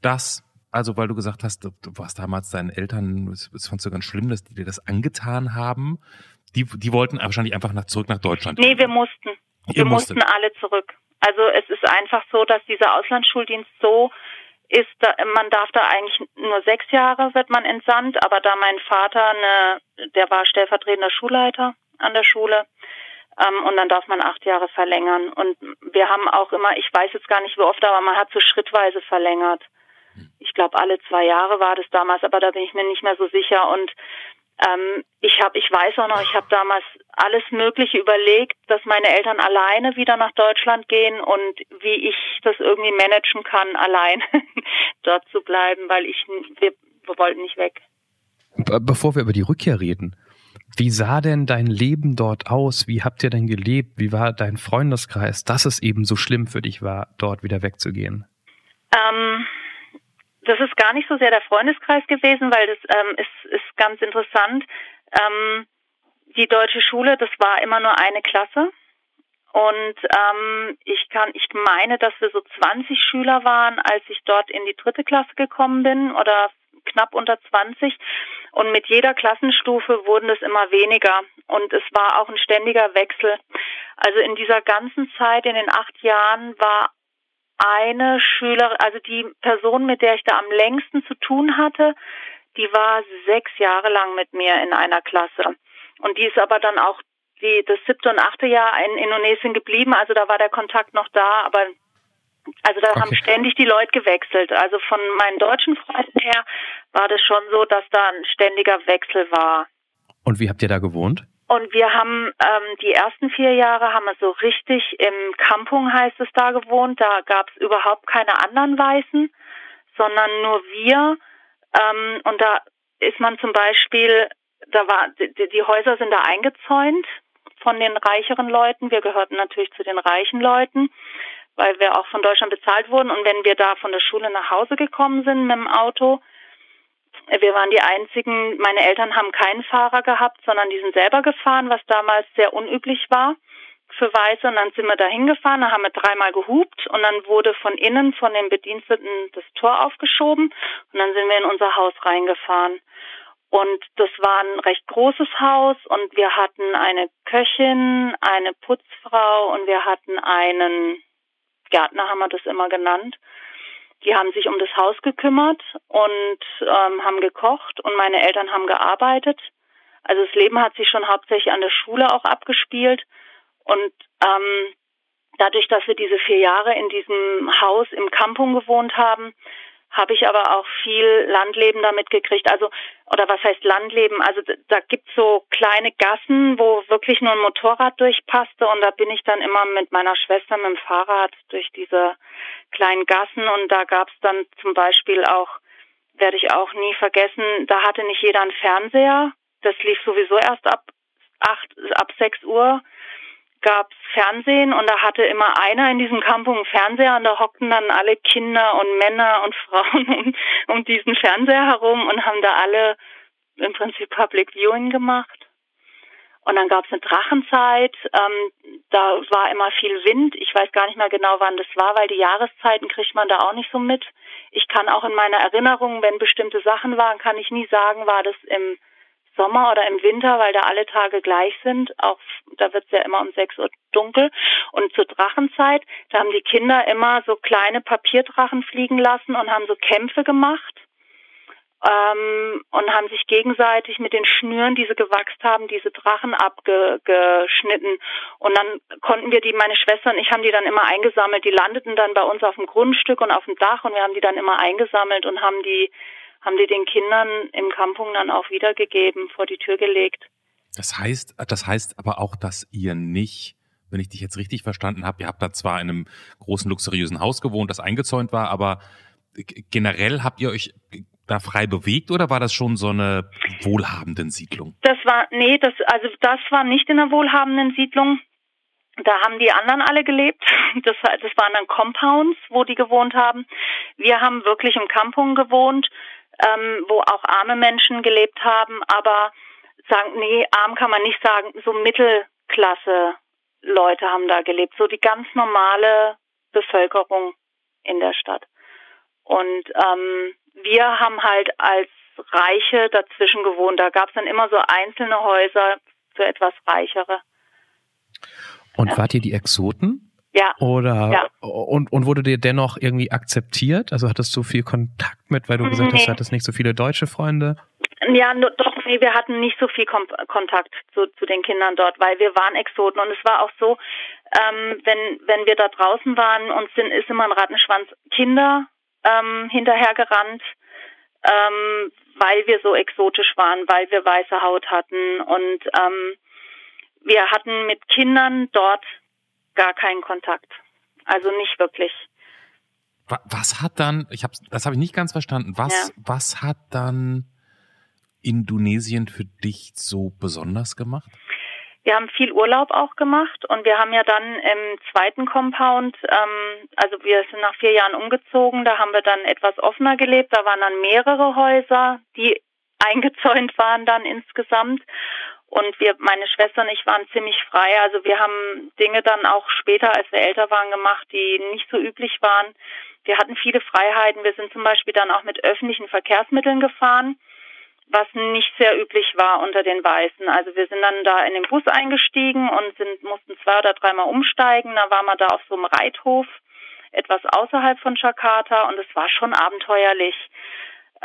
dass, also weil du gesagt hast, du, du warst damals deinen Eltern, es fandst du ganz schlimm, dass die dir das angetan haben. Die, die wollten wahrscheinlich einfach nach, zurück nach Deutschland. Nee, wir mussten. Ihr wir mussten alle zurück. Also es ist einfach so, dass dieser Auslandsschuldienst so ist da, man darf da eigentlich nur sechs Jahre wird man entsandt, aber da mein Vater eine, der war stellvertretender Schulleiter an der Schule, ähm, und dann darf man acht Jahre verlängern. Und wir haben auch immer, ich weiß jetzt gar nicht wie oft, aber man hat so schrittweise verlängert. Ich glaube, alle zwei Jahre war das damals, aber da bin ich mir nicht mehr so sicher. Und ähm, ich habe, ich weiß auch noch, ich habe damals alles Mögliche überlegt, dass meine Eltern alleine wieder nach Deutschland gehen und wie ich das irgendwie managen kann, allein [LAUGHS] dort zu bleiben, weil ich wir, wir wollten nicht weg. Bevor wir über die Rückkehr reden, wie sah denn dein Leben dort aus? Wie habt ihr denn gelebt? Wie war dein Freundeskreis, dass es eben so schlimm für dich war, dort wieder wegzugehen? Ähm, das ist gar nicht so sehr der Freundeskreis gewesen, weil das ähm, ist, ist ganz interessant. Ähm, die deutsche Schule, das war immer nur eine Klasse. Und ähm, ich kann, ich meine, dass wir so 20 Schüler waren, als ich dort in die dritte Klasse gekommen bin oder knapp unter 20. Und mit jeder Klassenstufe wurden es immer weniger. Und es war auch ein ständiger Wechsel. Also in dieser ganzen Zeit, in den acht Jahren, war eine Schülerin, also die Person, mit der ich da am längsten zu tun hatte, die war sechs Jahre lang mit mir in einer Klasse. Und die ist aber dann auch die, das siebte und achte Jahr in Indonesien geblieben. Also da war der Kontakt noch da, aber also da okay. haben ständig die Leute gewechselt. Also von meinen deutschen Freunden her war das schon so, dass da ein ständiger Wechsel war. Und wie habt ihr da gewohnt? Und wir haben ähm, die ersten vier Jahre haben wir so richtig im Kampung heißt es da gewohnt. Da gab es überhaupt keine anderen Weißen, sondern nur wir. Ähm, und da ist man zum Beispiel, da war die, die Häuser sind da eingezäunt von den reicheren Leuten. Wir gehörten natürlich zu den reichen Leuten, weil wir auch von Deutschland bezahlt wurden. Und wenn wir da von der Schule nach Hause gekommen sind mit dem Auto, wir waren die einzigen, meine Eltern haben keinen Fahrer gehabt, sondern die sind selber gefahren, was damals sehr unüblich war für Weiße und dann sind wir da hingefahren, da haben wir dreimal gehupt und dann wurde von innen von den Bediensteten das Tor aufgeschoben und dann sind wir in unser Haus reingefahren. Und das war ein recht großes Haus und wir hatten eine Köchin, eine Putzfrau und wir hatten einen Gärtner, haben wir das immer genannt. Die haben sich um das Haus gekümmert und ähm, haben gekocht und meine Eltern haben gearbeitet. Also das Leben hat sich schon hauptsächlich an der Schule auch abgespielt und ähm, dadurch, dass wir diese vier Jahre in diesem Haus im Kampung gewohnt haben, habe ich aber auch viel Landleben damit gekriegt. Also, oder was heißt Landleben? Also da gibt's so kleine Gassen, wo wirklich nur ein Motorrad durchpasste und da bin ich dann immer mit meiner Schwester mit dem Fahrrad durch diese kleinen Gassen und da gab's dann zum Beispiel auch, werde ich auch nie vergessen, da hatte nicht jeder einen Fernseher. Das lief sowieso erst ab acht, ab sechs Uhr gab's Fernsehen und da hatte immer einer in diesem Campus einen Fernseher und da hockten dann alle Kinder und Männer und [LAUGHS] Frauen um, um diesen Fernseher herum und haben da alle im Prinzip Public Viewing gemacht. Und dann gab's eine Drachenzeit, ähm, da war immer viel Wind. Ich weiß gar nicht mehr genau, wann das war, weil die Jahreszeiten kriegt man da auch nicht so mit. Ich kann auch in meiner Erinnerung, wenn bestimmte Sachen waren, kann ich nie sagen, war das im Sommer oder im Winter, weil da alle Tage gleich sind. Auch da wird es ja immer um sechs Uhr dunkel. Und zur Drachenzeit, da haben die Kinder immer so kleine Papierdrachen fliegen lassen und haben so Kämpfe gemacht. Ähm, und haben sich gegenseitig mit den Schnüren, die sie gewachst haben, diese Drachen abgeschnitten. Und dann konnten wir die, meine Schwester und ich haben die dann immer eingesammelt. Die landeten dann bei uns auf dem Grundstück und auf dem Dach und wir haben die dann immer eingesammelt und haben die haben die den Kindern im Campung dann auch wiedergegeben, vor die Tür gelegt. Das heißt, das heißt aber auch, dass ihr nicht, wenn ich dich jetzt richtig verstanden habe, ihr habt da zwar in einem großen luxuriösen Haus gewohnt, das eingezäunt war, aber generell habt ihr euch da frei bewegt oder war das schon so eine wohlhabenden Siedlung? Das war, nee, das, also das war nicht in einer wohlhabenden Siedlung. Da haben die anderen alle gelebt. [LAUGHS] Das, das waren dann Compounds, wo die gewohnt haben. Wir haben wirklich im Campung gewohnt ähm, wo auch arme Menschen gelebt haben, aber sagen, nee, arm kann man nicht sagen, so Mittelklasse Leute haben da gelebt, so die ganz normale Bevölkerung in der Stadt. Und ähm, wir haben halt als Reiche dazwischen gewohnt. Da gab es dann immer so einzelne Häuser für etwas Reichere. Und wart ihr die Exoten? Ja. Oder ja. Und, und wurde dir dennoch irgendwie akzeptiert? Also hattest du viel Kontakt mit, weil du gesagt nee. hast, du hattest nicht so viele deutsche Freunde? Ja, doch, nee, wir hatten nicht so viel Kom Kontakt zu, zu den Kindern dort, weil wir waren Exoten und es war auch so, ähm, wenn, wenn wir da draußen waren und sind, ist immer ein Rattenschwanz Kinder ähm, hinterhergerannt, ähm, weil wir so exotisch waren, weil wir weiße Haut hatten und ähm, wir hatten mit Kindern dort gar keinen Kontakt. Also nicht wirklich. Was hat dann, ich habe das habe ich nicht ganz verstanden. Was, ja. was hat dann Indonesien für dich so besonders gemacht? Wir haben viel Urlaub auch gemacht und wir haben ja dann im zweiten Compound, ähm, also wir sind nach vier Jahren umgezogen, da haben wir dann etwas offener gelebt. Da waren dann mehrere Häuser, die [LAUGHS] eingezäunt waren dann insgesamt. Und wir, meine Schwester und ich waren ziemlich frei. Also wir haben Dinge dann auch später, als wir älter waren, gemacht, die nicht so üblich waren. Wir hatten viele Freiheiten. Wir sind zum Beispiel dann auch mit öffentlichen Verkehrsmitteln gefahren, was nicht sehr üblich war unter den Weißen. Also wir sind dann da in den Bus eingestiegen und sind, mussten zwei oder dreimal umsteigen. Da waren wir da auf so einem Reithof, etwas außerhalb von Jakarta und es war schon abenteuerlich.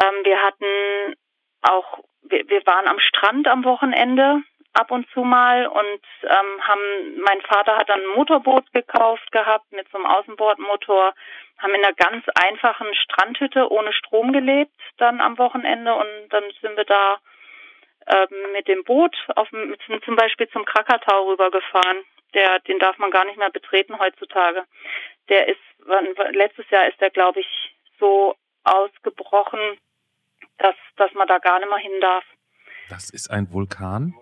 Ähm, wir hatten auch wir, wir waren am Strand am Wochenende ab und zu mal und ähm, haben mein Vater hat dann ein Motorboot gekauft gehabt mit so einem Außenbordmotor, haben in einer ganz einfachen Strandhütte ohne Strom gelebt dann am Wochenende und dann sind wir da ähm, mit dem Boot auf sind zum Beispiel zum Krakatau rübergefahren. Der, den darf man gar nicht mehr betreten heutzutage. Der ist letztes Jahr ist der glaube ich so ausgebrochen, dass, dass man da gar nicht mehr hin darf. Das ist ein Vulkan?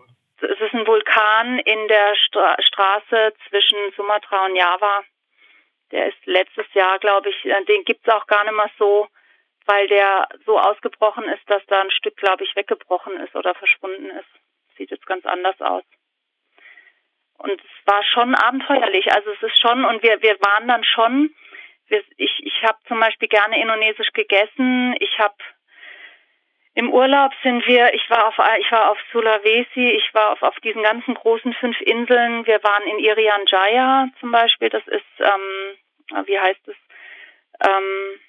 Es ist ein Vulkan in der Stra Straße zwischen Sumatra und Java. Der ist letztes Jahr, glaube ich, äh, den gibt es auch gar nicht mehr so, weil der so ausgebrochen ist, dass da ein Stück, glaube ich, weggebrochen ist oder verschwunden ist. Sieht jetzt ganz anders aus. Und es war schon abenteuerlich. Also es ist schon, und wir, wir waren dann schon, wir, ich, ich habe zum Beispiel gerne indonesisch gegessen. Ich habe im Urlaub sind wir, ich war auf, ich war auf Sulawesi, ich war auf, auf diesen ganzen großen fünf Inseln. Wir waren in Irian Jaya zum Beispiel. Das ist, ähm, wie heißt es? Ähm,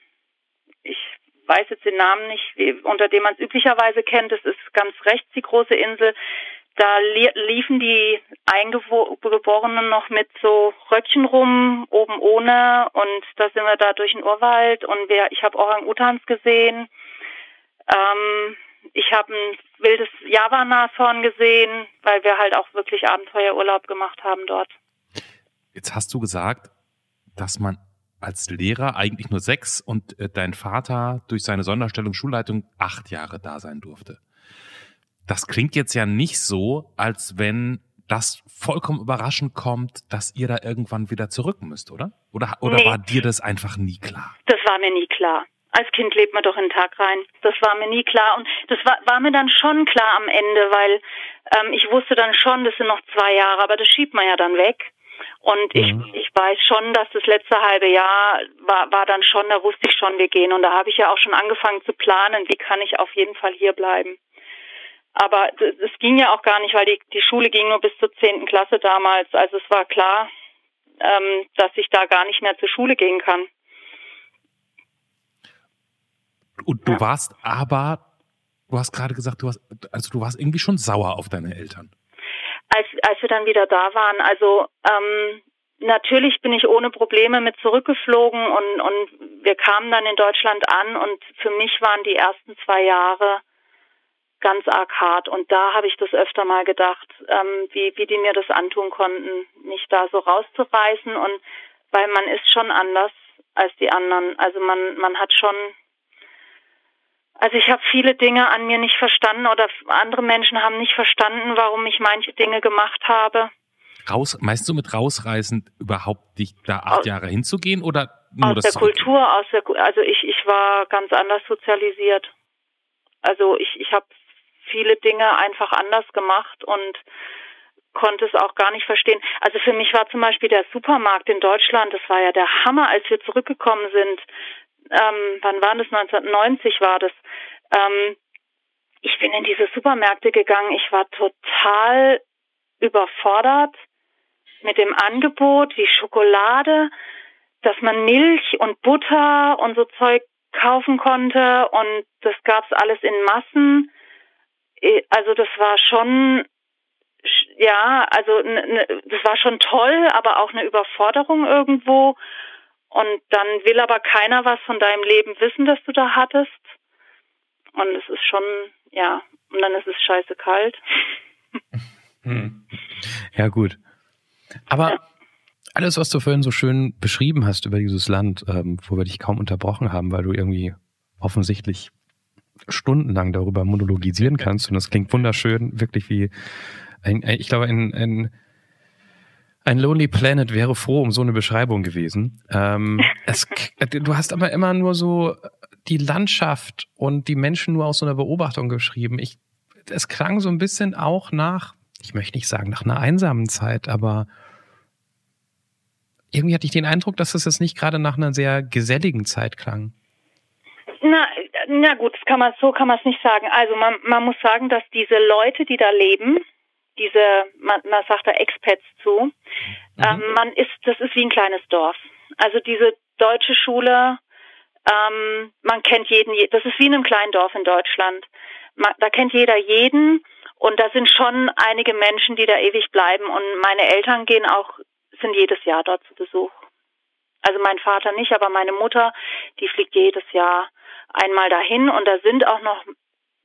ich weiß jetzt den Namen nicht, wie, unter dem man es üblicherweise kennt. Das ist ganz rechts die große Insel. Da li liefen die Eingeborenen noch mit so Röckchen rum, oben ohne. Und da sind wir da durch den Urwald und wir, ich habe Orang-Utans gesehen. Ähm, ich habe ein wildes Java-Nashorn gesehen, weil wir halt auch wirklich Abenteuerurlaub gemacht haben dort. Jetzt hast du gesagt, dass man als Lehrer eigentlich nur sechs und äh, dein Vater durch seine Sonderstellung Schulleitung acht Jahre da sein durfte. Das klingt jetzt ja nicht so, als wenn das vollkommen überraschend kommt, dass ihr da irgendwann wieder zurück müsst, oder? Oder, oder nee. war dir das einfach nie klar? Das war mir nie klar als Kind lebt man doch in den Tag rein. Das war mir nie klar. Und das war, war mir dann schon klar am Ende, weil ähm, ich wusste dann schon, das sind noch zwei Jahre, aber das schiebt man ja dann weg. Und ich, mhm. ich weiß schon, dass das letzte halbe Jahr war, war dann schon, da wusste ich schon, wir gehen. Und da habe ich ja auch schon angefangen zu planen, wie kann ich auf jeden Fall hier bleiben. Aber es ging ja auch gar nicht, weil die, die Schule ging nur bis zur zehnten Klasse damals. Also es war klar, ähm, dass ich da gar nicht mehr zur Schule gehen kann. Und du ja. warst aber, du hast gerade gesagt, du hast, also du warst irgendwie schon sauer auf deine Eltern. Als, als wir dann wieder da waren, also ähm, natürlich bin ich ohne Probleme mit zurückgeflogen und, und wir kamen dann in Deutschland an und für mich waren die ersten zwei Jahre ganz arg hart. Und da habe ich das öfter mal gedacht, ähm, wie, wie die mir das antun konnten, mich da so rauszureißen. Und weil man ist schon anders als die anderen. Also man, man hat schon also ich habe viele Dinge an mir nicht verstanden oder andere Menschen haben nicht verstanden, warum ich manche Dinge gemacht habe. Raus, meinst du mit rausreißen überhaupt dich da acht aus, Jahre hinzugehen oder nur aus das der Kultur, aus der also ich ich war ganz anders sozialisiert. Also ich ich habe viele Dinge einfach anders gemacht und konnte es auch gar nicht verstehen. Also für mich war zum Beispiel der Supermarkt in Deutschland, das war ja der Hammer, als wir zurückgekommen sind ähm, wann war das? 1990 war das. Ähm, ich bin in diese Supermärkte gegangen. Ich war total überfordert mit dem Angebot, wie Schokolade, dass man Milch und Butter und so Zeug kaufen konnte und das gab's alles in Massen. Also das war schon ja, also ne, das war schon toll, aber auch eine Überforderung irgendwo. Und dann will aber keiner was von deinem Leben wissen, das du da hattest. Und es ist schon, ja, und dann ist es scheiße kalt. [LAUGHS] Hm. Ja, gut. Aber ja. alles, was du vorhin so schön beschrieben hast über dieses Land, ähm, wo wir dich kaum unterbrochen haben, weil du irgendwie offensichtlich stundenlang darüber monologisieren kannst und das klingt wunderschön, wirklich wie ein, ein ich glaube, ein, ein ein Lonely Planet wäre froh um so eine Beschreibung gewesen. Ähm, [LAUGHS] es, du hast aber immer nur so die Landschaft und die Menschen nur aus so einer Beobachtung geschrieben. Ich, es klang so ein bisschen auch nach, ich möchte nicht sagen nach einer einsamen Zeit, aber irgendwie hatte ich den Eindruck, dass es jetzt nicht gerade nach einer sehr geselligen Zeit klang. Na, na gut, kann man, so kann man es nicht sagen. Also man, man muss sagen, dass diese Leute, die da leben, diese, man, man sagt da Expats zu. Mhm. Ähm, man ist, das ist wie ein kleines Dorf. Also diese deutsche Schule, ähm, man kennt jeden, das ist wie in einem kleinen Dorf in Deutschland. Man, da kennt jeder jeden und da sind schon einige Menschen, die da ewig bleiben und meine Eltern gehen auch, sind jedes Jahr dort zu Besuch. Also mein Vater nicht, aber meine Mutter, die fliegt jedes Jahr einmal dahin und da sind auch noch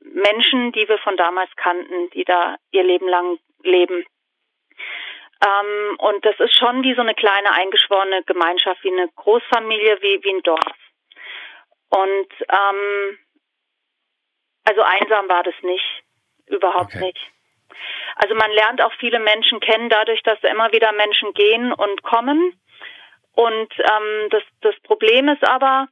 Menschen, die wir von damals kannten, die da ihr Leben lang leben. Ähm, und das ist schon wie so eine kleine eingeschworene Gemeinschaft, wie eine Großfamilie, wie, wie ein Dorf. Und ähm, also einsam war das nicht, überhaupt okay. nicht. Also man lernt auch viele Menschen kennen, dadurch, dass immer wieder Menschen gehen und kommen. Und ähm, das, das Problem ist aber,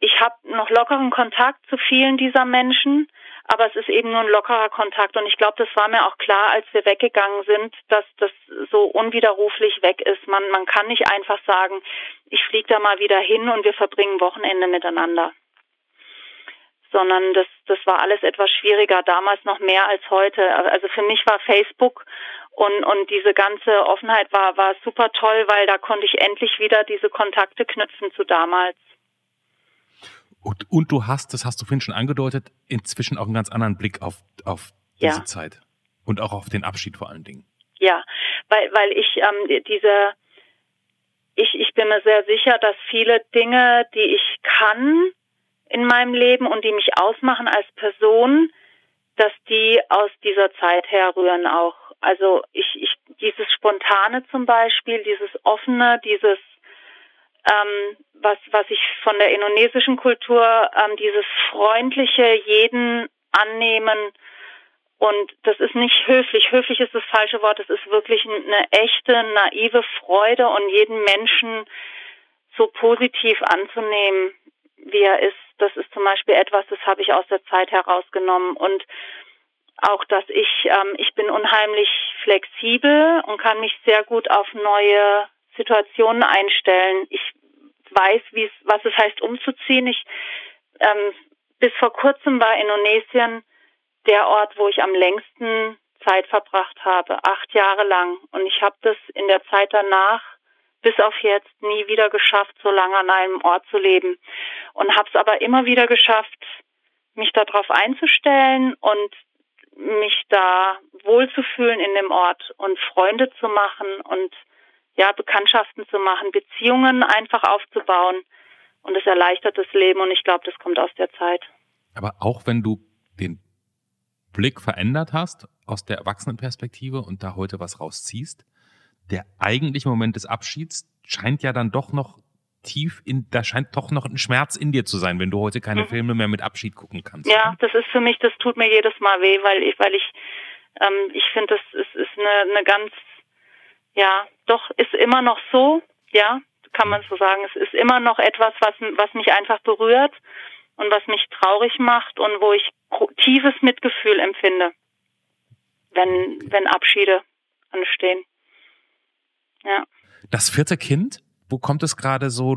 ich habe noch lockeren Kontakt zu vielen dieser Menschen, aber es ist eben nur ein lockerer Kontakt. Und ich glaube, das war mir auch klar, als wir weggegangen sind, dass das so unwiderruflich weg ist. Man, man kann nicht einfach sagen, ich fliege da mal wieder hin und wir verbringen Wochenende miteinander. Sondern das, das war alles etwas schwieriger, damals noch mehr als heute. Also für mich war Facebook und, und diese ganze Offenheit war, war super toll, weil da konnte ich endlich wieder diese Kontakte knüpfen zu damals. Und, und du hast, das hast du vorhin schon angedeutet, inzwischen auch einen ganz anderen Blick auf, auf diese ja. Zeit. Und auch auf den Abschied vor allen Dingen. Ja, weil, weil ich ähm, diese, ich, ich bin mir sehr sicher, dass viele Dinge, die ich kann in meinem Leben und die mich ausmachen als Person, dass die aus dieser Zeit herrühren auch. Also ich, ich dieses Spontane zum Beispiel, dieses Offene, dieses ähm, was, was ich von der indonesischen Kultur, ähm, dieses freundliche, jeden annehmen. Und das ist nicht höflich. Höflich ist das falsche Wort. Es ist wirklich eine echte, naive Freude und jeden Menschen so positiv anzunehmen, wie er ist. Das ist zum Beispiel etwas, das habe ich aus der Zeit herausgenommen. Und auch, dass ich, ähm, ich bin unheimlich flexibel und kann mich sehr gut auf neue Situationen einstellen. Ich weiß, wie es, was es heißt, umzuziehen. Ich ähm, bis vor kurzem war Indonesien der Ort, wo ich am längsten Zeit verbracht habe, acht Jahre lang. Und ich habe das in der Zeit danach bis auf jetzt nie wieder geschafft, so lange an einem Ort zu leben. Und habe es aber immer wieder geschafft, mich darauf einzustellen und mich da wohlzufühlen in dem Ort und Freunde zu machen und ja, Bekanntschaften zu machen, Beziehungen einfach aufzubauen. Und es erleichtert das Leben und ich glaube, das kommt aus der Zeit. Aber auch wenn du den Blick verändert hast aus der Erwachsenenperspektive und da heute was rausziehst, der eigentliche Moment des Abschieds scheint ja dann doch noch tief in, da scheint doch noch ein Schmerz in dir zu sein, wenn du heute keine mhm. Filme mehr mit Abschied gucken kannst. Ja, das ist für mich, das tut mir jedes Mal weh, weil ich, weil ich, ähm, ich finde, das ist, ist eine, eine ganz ja, doch ist immer noch so, ja, kann man so sagen. Es ist immer noch etwas, was, was mich einfach berührt und was mich traurig macht und wo ich tiefes Mitgefühl empfinde, wenn, wenn Abschiede anstehen. Ja. Das vierte Kind, wo kommt es gerade so,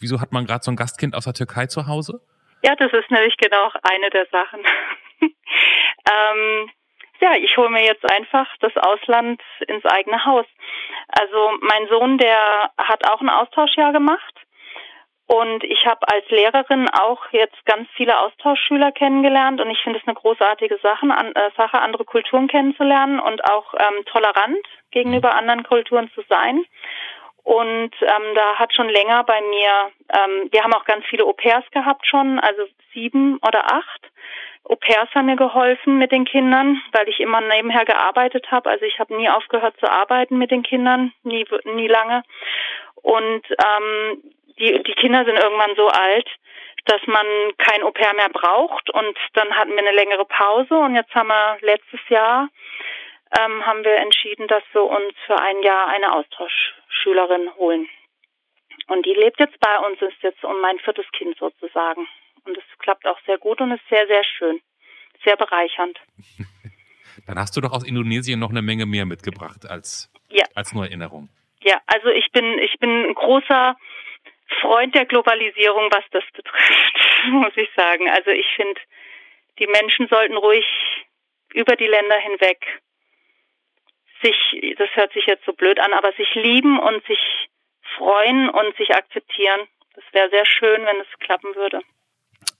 wieso hat man gerade so ein Gastkind aus der Türkei zu Hause? Ja, das ist nämlich genau eine der Sachen. [LAUGHS] ähm, ja, ich hole mir jetzt einfach das Ausland ins eigene Haus. Also mein Sohn, der hat auch ein Austauschjahr gemacht. Und ich habe als Lehrerin auch jetzt ganz viele Austauschschüler kennengelernt und ich finde es eine großartige Sache, an, äh, Sache, andere Kulturen kennenzulernen und auch ähm, tolerant gegenüber mhm. anderen Kulturen zu sein. Und ähm, da hat schon länger bei mir, ähm, wir haben auch ganz viele Au pairs gehabt schon, also sieben oder acht. Au pairs haben mir geholfen mit den Kindern, weil ich immer nebenher gearbeitet habe. Also ich habe nie aufgehört zu arbeiten mit den Kindern, nie, nie lange. Und ähm, die, die Kinder sind irgendwann so alt, dass man kein Au pair mehr braucht. Und dann hatten wir eine längere Pause und jetzt haben wir letztes Jahr ähm, haben wir entschieden, dass wir uns für ein Jahr eine Austauschschülerin holen. Und die lebt jetzt bei uns, ist jetzt um mein viertes Kind sozusagen. Und es klappt auch sehr gut und ist sehr, sehr schön. Sehr bereichernd. [LAUGHS] Dann hast du doch aus Indonesien noch eine Menge mehr mitgebracht als, ja. als nur Erinnerung. Ja, also ich bin, ich bin ein großer Freund der Globalisierung, was das betrifft, [LAUGHS] muss ich sagen. Also ich finde, die Menschen sollten ruhig über die Länder hinweg sich, das hört sich jetzt so blöd an, aber sich lieben und sich freuen und sich akzeptieren. Das wäre sehr schön, wenn es klappen würde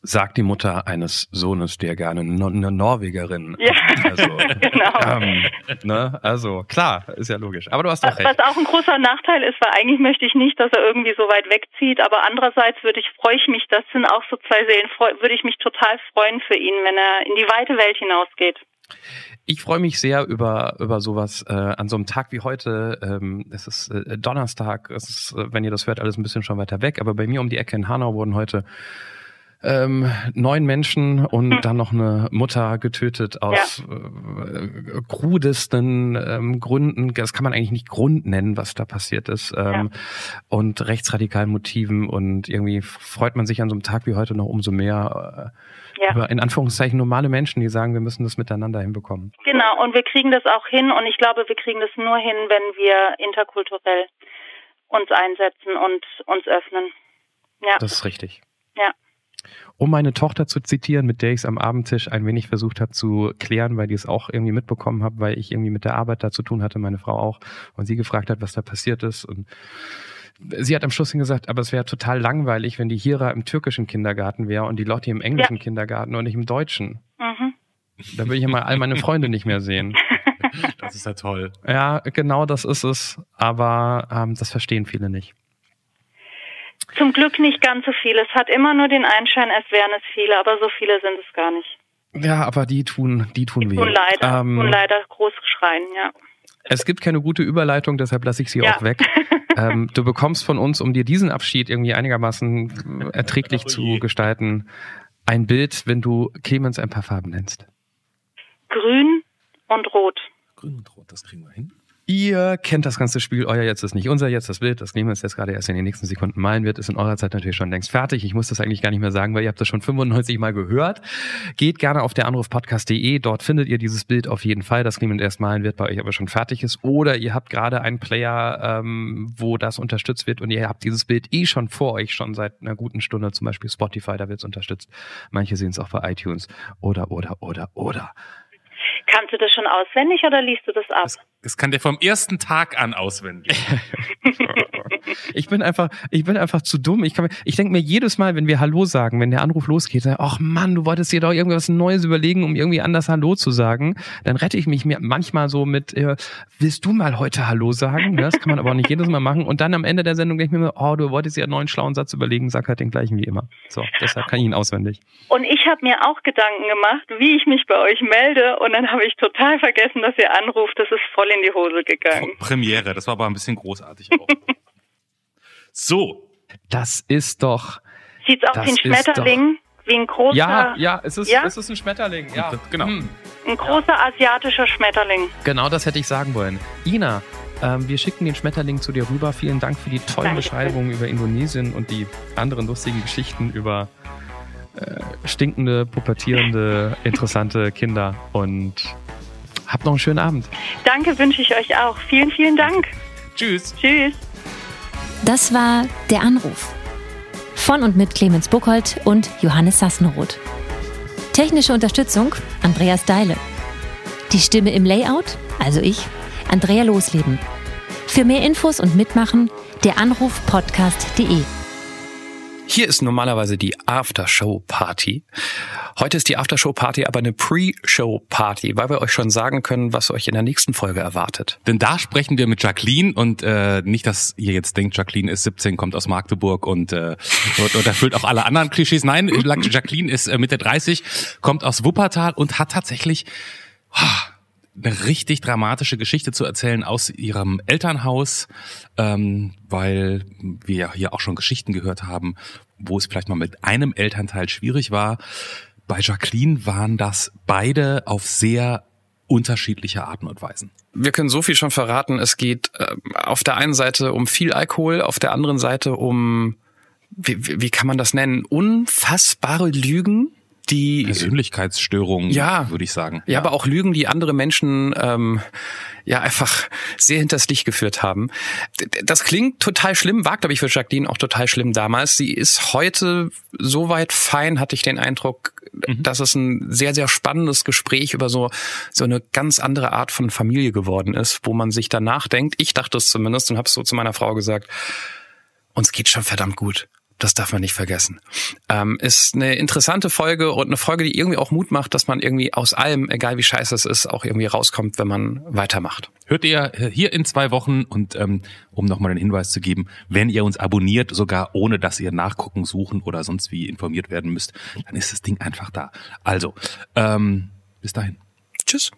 sagt die Mutter eines Sohnes, der gerne eine Norwegerin. Ja, also, [LAUGHS] genau. Ähm, ne? Also klar, ist ja logisch. Aber du hast doch was, recht. Was auch ein großer Nachteil ist, weil eigentlich möchte ich nicht, dass er irgendwie so weit wegzieht. Aber andererseits würde ich freue ich mich, das sind auch so zwei Seelen, würde ich mich total freuen für ihn, wenn er in die weite Welt hinausgeht. Ich freue mich sehr über über sowas äh, an so einem Tag wie heute. Ähm, es ist äh, Donnerstag. Es ist, äh, wenn ihr das hört, alles ein bisschen schon weiter weg. Aber bei mir um die Ecke in Hanau wurden heute ähm, neun Menschen und hm. dann noch eine Mutter getötet aus ja. äh, krudesten ähm, Gründen. Das kann man eigentlich nicht Grund nennen, was da passiert ist. Ähm, ja. Und rechtsradikalen Motiven und irgendwie freut man sich an so einem Tag wie heute noch umso mehr. Äh, ja. über in Anführungszeichen normale Menschen, die sagen, wir müssen das miteinander hinbekommen. Genau, und wir kriegen das auch hin und ich glaube, wir kriegen das nur hin, wenn wir interkulturell uns einsetzen und uns öffnen. Ja. Das ist richtig. Ja. Um meine Tochter zu zitieren, mit der ich es am Abendtisch ein wenig versucht habe zu klären, weil die es auch irgendwie mitbekommen habe, weil ich irgendwie mit der Arbeit da zu tun hatte, meine Frau auch, und sie gefragt hat, was da passiert ist. Und sie hat am Schluss gesagt, aber es wäre total langweilig, wenn die Hira im türkischen Kindergarten wäre und die Lotti im englischen ja. Kindergarten und nicht im deutschen. Mhm. Da würde ich ja mal all meine Freunde nicht mehr sehen. Das ist ja toll. Ja, genau das ist es. Aber ähm, das verstehen viele nicht. Zum Glück nicht ganz so viele. Es hat immer nur den Einschein, als wären es viele, aber so viele sind es gar nicht. Ja, aber die tun, die tun die weh. Tun leider, ähm, tun leider groß schreien, ja. Es gibt keine gute Überleitung, deshalb lasse ich sie ja. auch weg. [LAUGHS] ähm, du bekommst von uns, um dir diesen Abschied irgendwie einigermaßen erträglich zu gestalten, ein Bild, wenn du Clemens ein paar Farben nennst. Grün und Rot. Grün und Rot, das kriegen wir hin. Ihr kennt das ganze Spiel, euer Jetzt ist nicht unser Jetzt, das Bild, das nehmen wir uns jetzt gerade erst in den nächsten Sekunden malen wird, ist in eurer Zeit natürlich schon längst fertig. Ich muss das eigentlich gar nicht mehr sagen, weil ihr habt das schon 95 Mal gehört. Geht gerne auf der Anrufpodcast.de, dort findet ihr dieses Bild auf jeden Fall, das niemand erst malen wird, bei euch aber schon fertig ist. Oder ihr habt gerade einen Player, ähm, wo das unterstützt wird und ihr habt dieses Bild eh schon vor euch, schon seit einer guten Stunde, zum Beispiel Spotify, da wird es unterstützt. Manche sehen es auch bei iTunes. Oder, oder, oder, oder. Kannst du das schon auswendig oder liest du das ab? Das, das kann der vom ersten Tag an auswendig. [LAUGHS] ich bin einfach, ich bin einfach zu dumm. Ich, kann, ich denke mir jedes Mal, wenn wir Hallo sagen, wenn der Anruf losgeht, ach Mann, du wolltest dir doch irgendwas Neues überlegen, um irgendwie anders Hallo zu sagen. Dann rette ich mich mir manchmal so mit, äh, willst du mal heute Hallo sagen? Das kann man aber auch nicht jedes Mal machen. Und dann am Ende der Sendung denke ich mir, oh, du wolltest dir einen neuen schlauen Satz überlegen, sag halt den gleichen wie immer. So, deshalb kann ich ihn auswendig. Und ich habe mir auch Gedanken gemacht, wie ich mich bei euch melde. Und dann habe ich total vergessen, dass ihr anruft. Das ist voll in die Hose gegangen. Premiere, das war aber ein bisschen großartig auch. [LAUGHS] so. Das ist doch. Sieht's aus wie ein Schmetterling? Wie ein großer. Ja, ja, es ist, ja? es ist ein Schmetterling. Ja, genau. Hm. Ein großer asiatischer Schmetterling. Genau das hätte ich sagen wollen. Ina, ähm, wir schicken den Schmetterling zu dir rüber. Vielen Dank für die tollen Danke. Beschreibungen über Indonesien und die anderen lustigen Geschichten über äh, stinkende, pubertierende, [LAUGHS] interessante Kinder. Und Habt noch einen schönen Abend. Danke, wünsche ich euch auch. Vielen, vielen Dank. Tschüss. Tschüss. Das war Der Anruf. Von und mit Clemens Buchholz und Johannes Sassenroth. Technische Unterstützung Andreas Deile. Die Stimme im Layout, also ich, Andrea Losleben. Für mehr Infos und Mitmachen der Anruf podcast.de. Hier ist normalerweise die Aftershow-Party. Heute ist die Aftershow-Party aber eine Pre-Show-Party, weil wir euch schon sagen können, was euch in der nächsten Folge erwartet. Denn da sprechen wir mit Jacqueline und äh, nicht, dass ihr jetzt denkt, Jacqueline ist 17, kommt aus Magdeburg und, äh, und, und erfüllt auch alle anderen Klischees. Nein, Jacqueline ist äh, Mitte 30, kommt aus Wuppertal und hat tatsächlich... Oh, eine richtig dramatische Geschichte zu erzählen aus ihrem Elternhaus, ähm, weil wir ja hier auch schon Geschichten gehört haben, wo es vielleicht mal mit einem Elternteil schwierig war. Bei Jacqueline waren das beide auf sehr unterschiedliche Arten und Weisen. Wir können so viel schon verraten. Es geht äh, auf der einen Seite um viel Alkohol, auf der anderen Seite um, wie, wie kann man das nennen, unfassbare Lügen die Persönlichkeitsstörungen, ja, würde ich sagen. Ja, ja, aber auch Lügen, die andere Menschen ähm, ja einfach sehr hinters Licht geführt haben. Das klingt total schlimm, war, glaube ich, für Jacqueline auch total schlimm damals. Sie ist heute so weit fein, hatte ich den Eindruck, mhm. dass es ein sehr, sehr spannendes Gespräch über so, so eine ganz andere Art von Familie geworden ist, wo man sich danach denkt, ich dachte es zumindest und habe es so zu meiner Frau gesagt, uns geht schon verdammt gut. Das darf man nicht vergessen. Ähm, ist eine interessante Folge und eine Folge, die irgendwie auch Mut macht, dass man irgendwie aus allem, egal wie scheiße es ist, auch irgendwie rauskommt, wenn man weitermacht. Hört ihr hier in zwei Wochen und ähm, um nochmal den Hinweis zu geben, wenn ihr uns abonniert, sogar ohne dass ihr nachgucken, suchen oder sonst wie informiert werden müsst, dann ist das Ding einfach da. Also, ähm, bis dahin. Tschüss.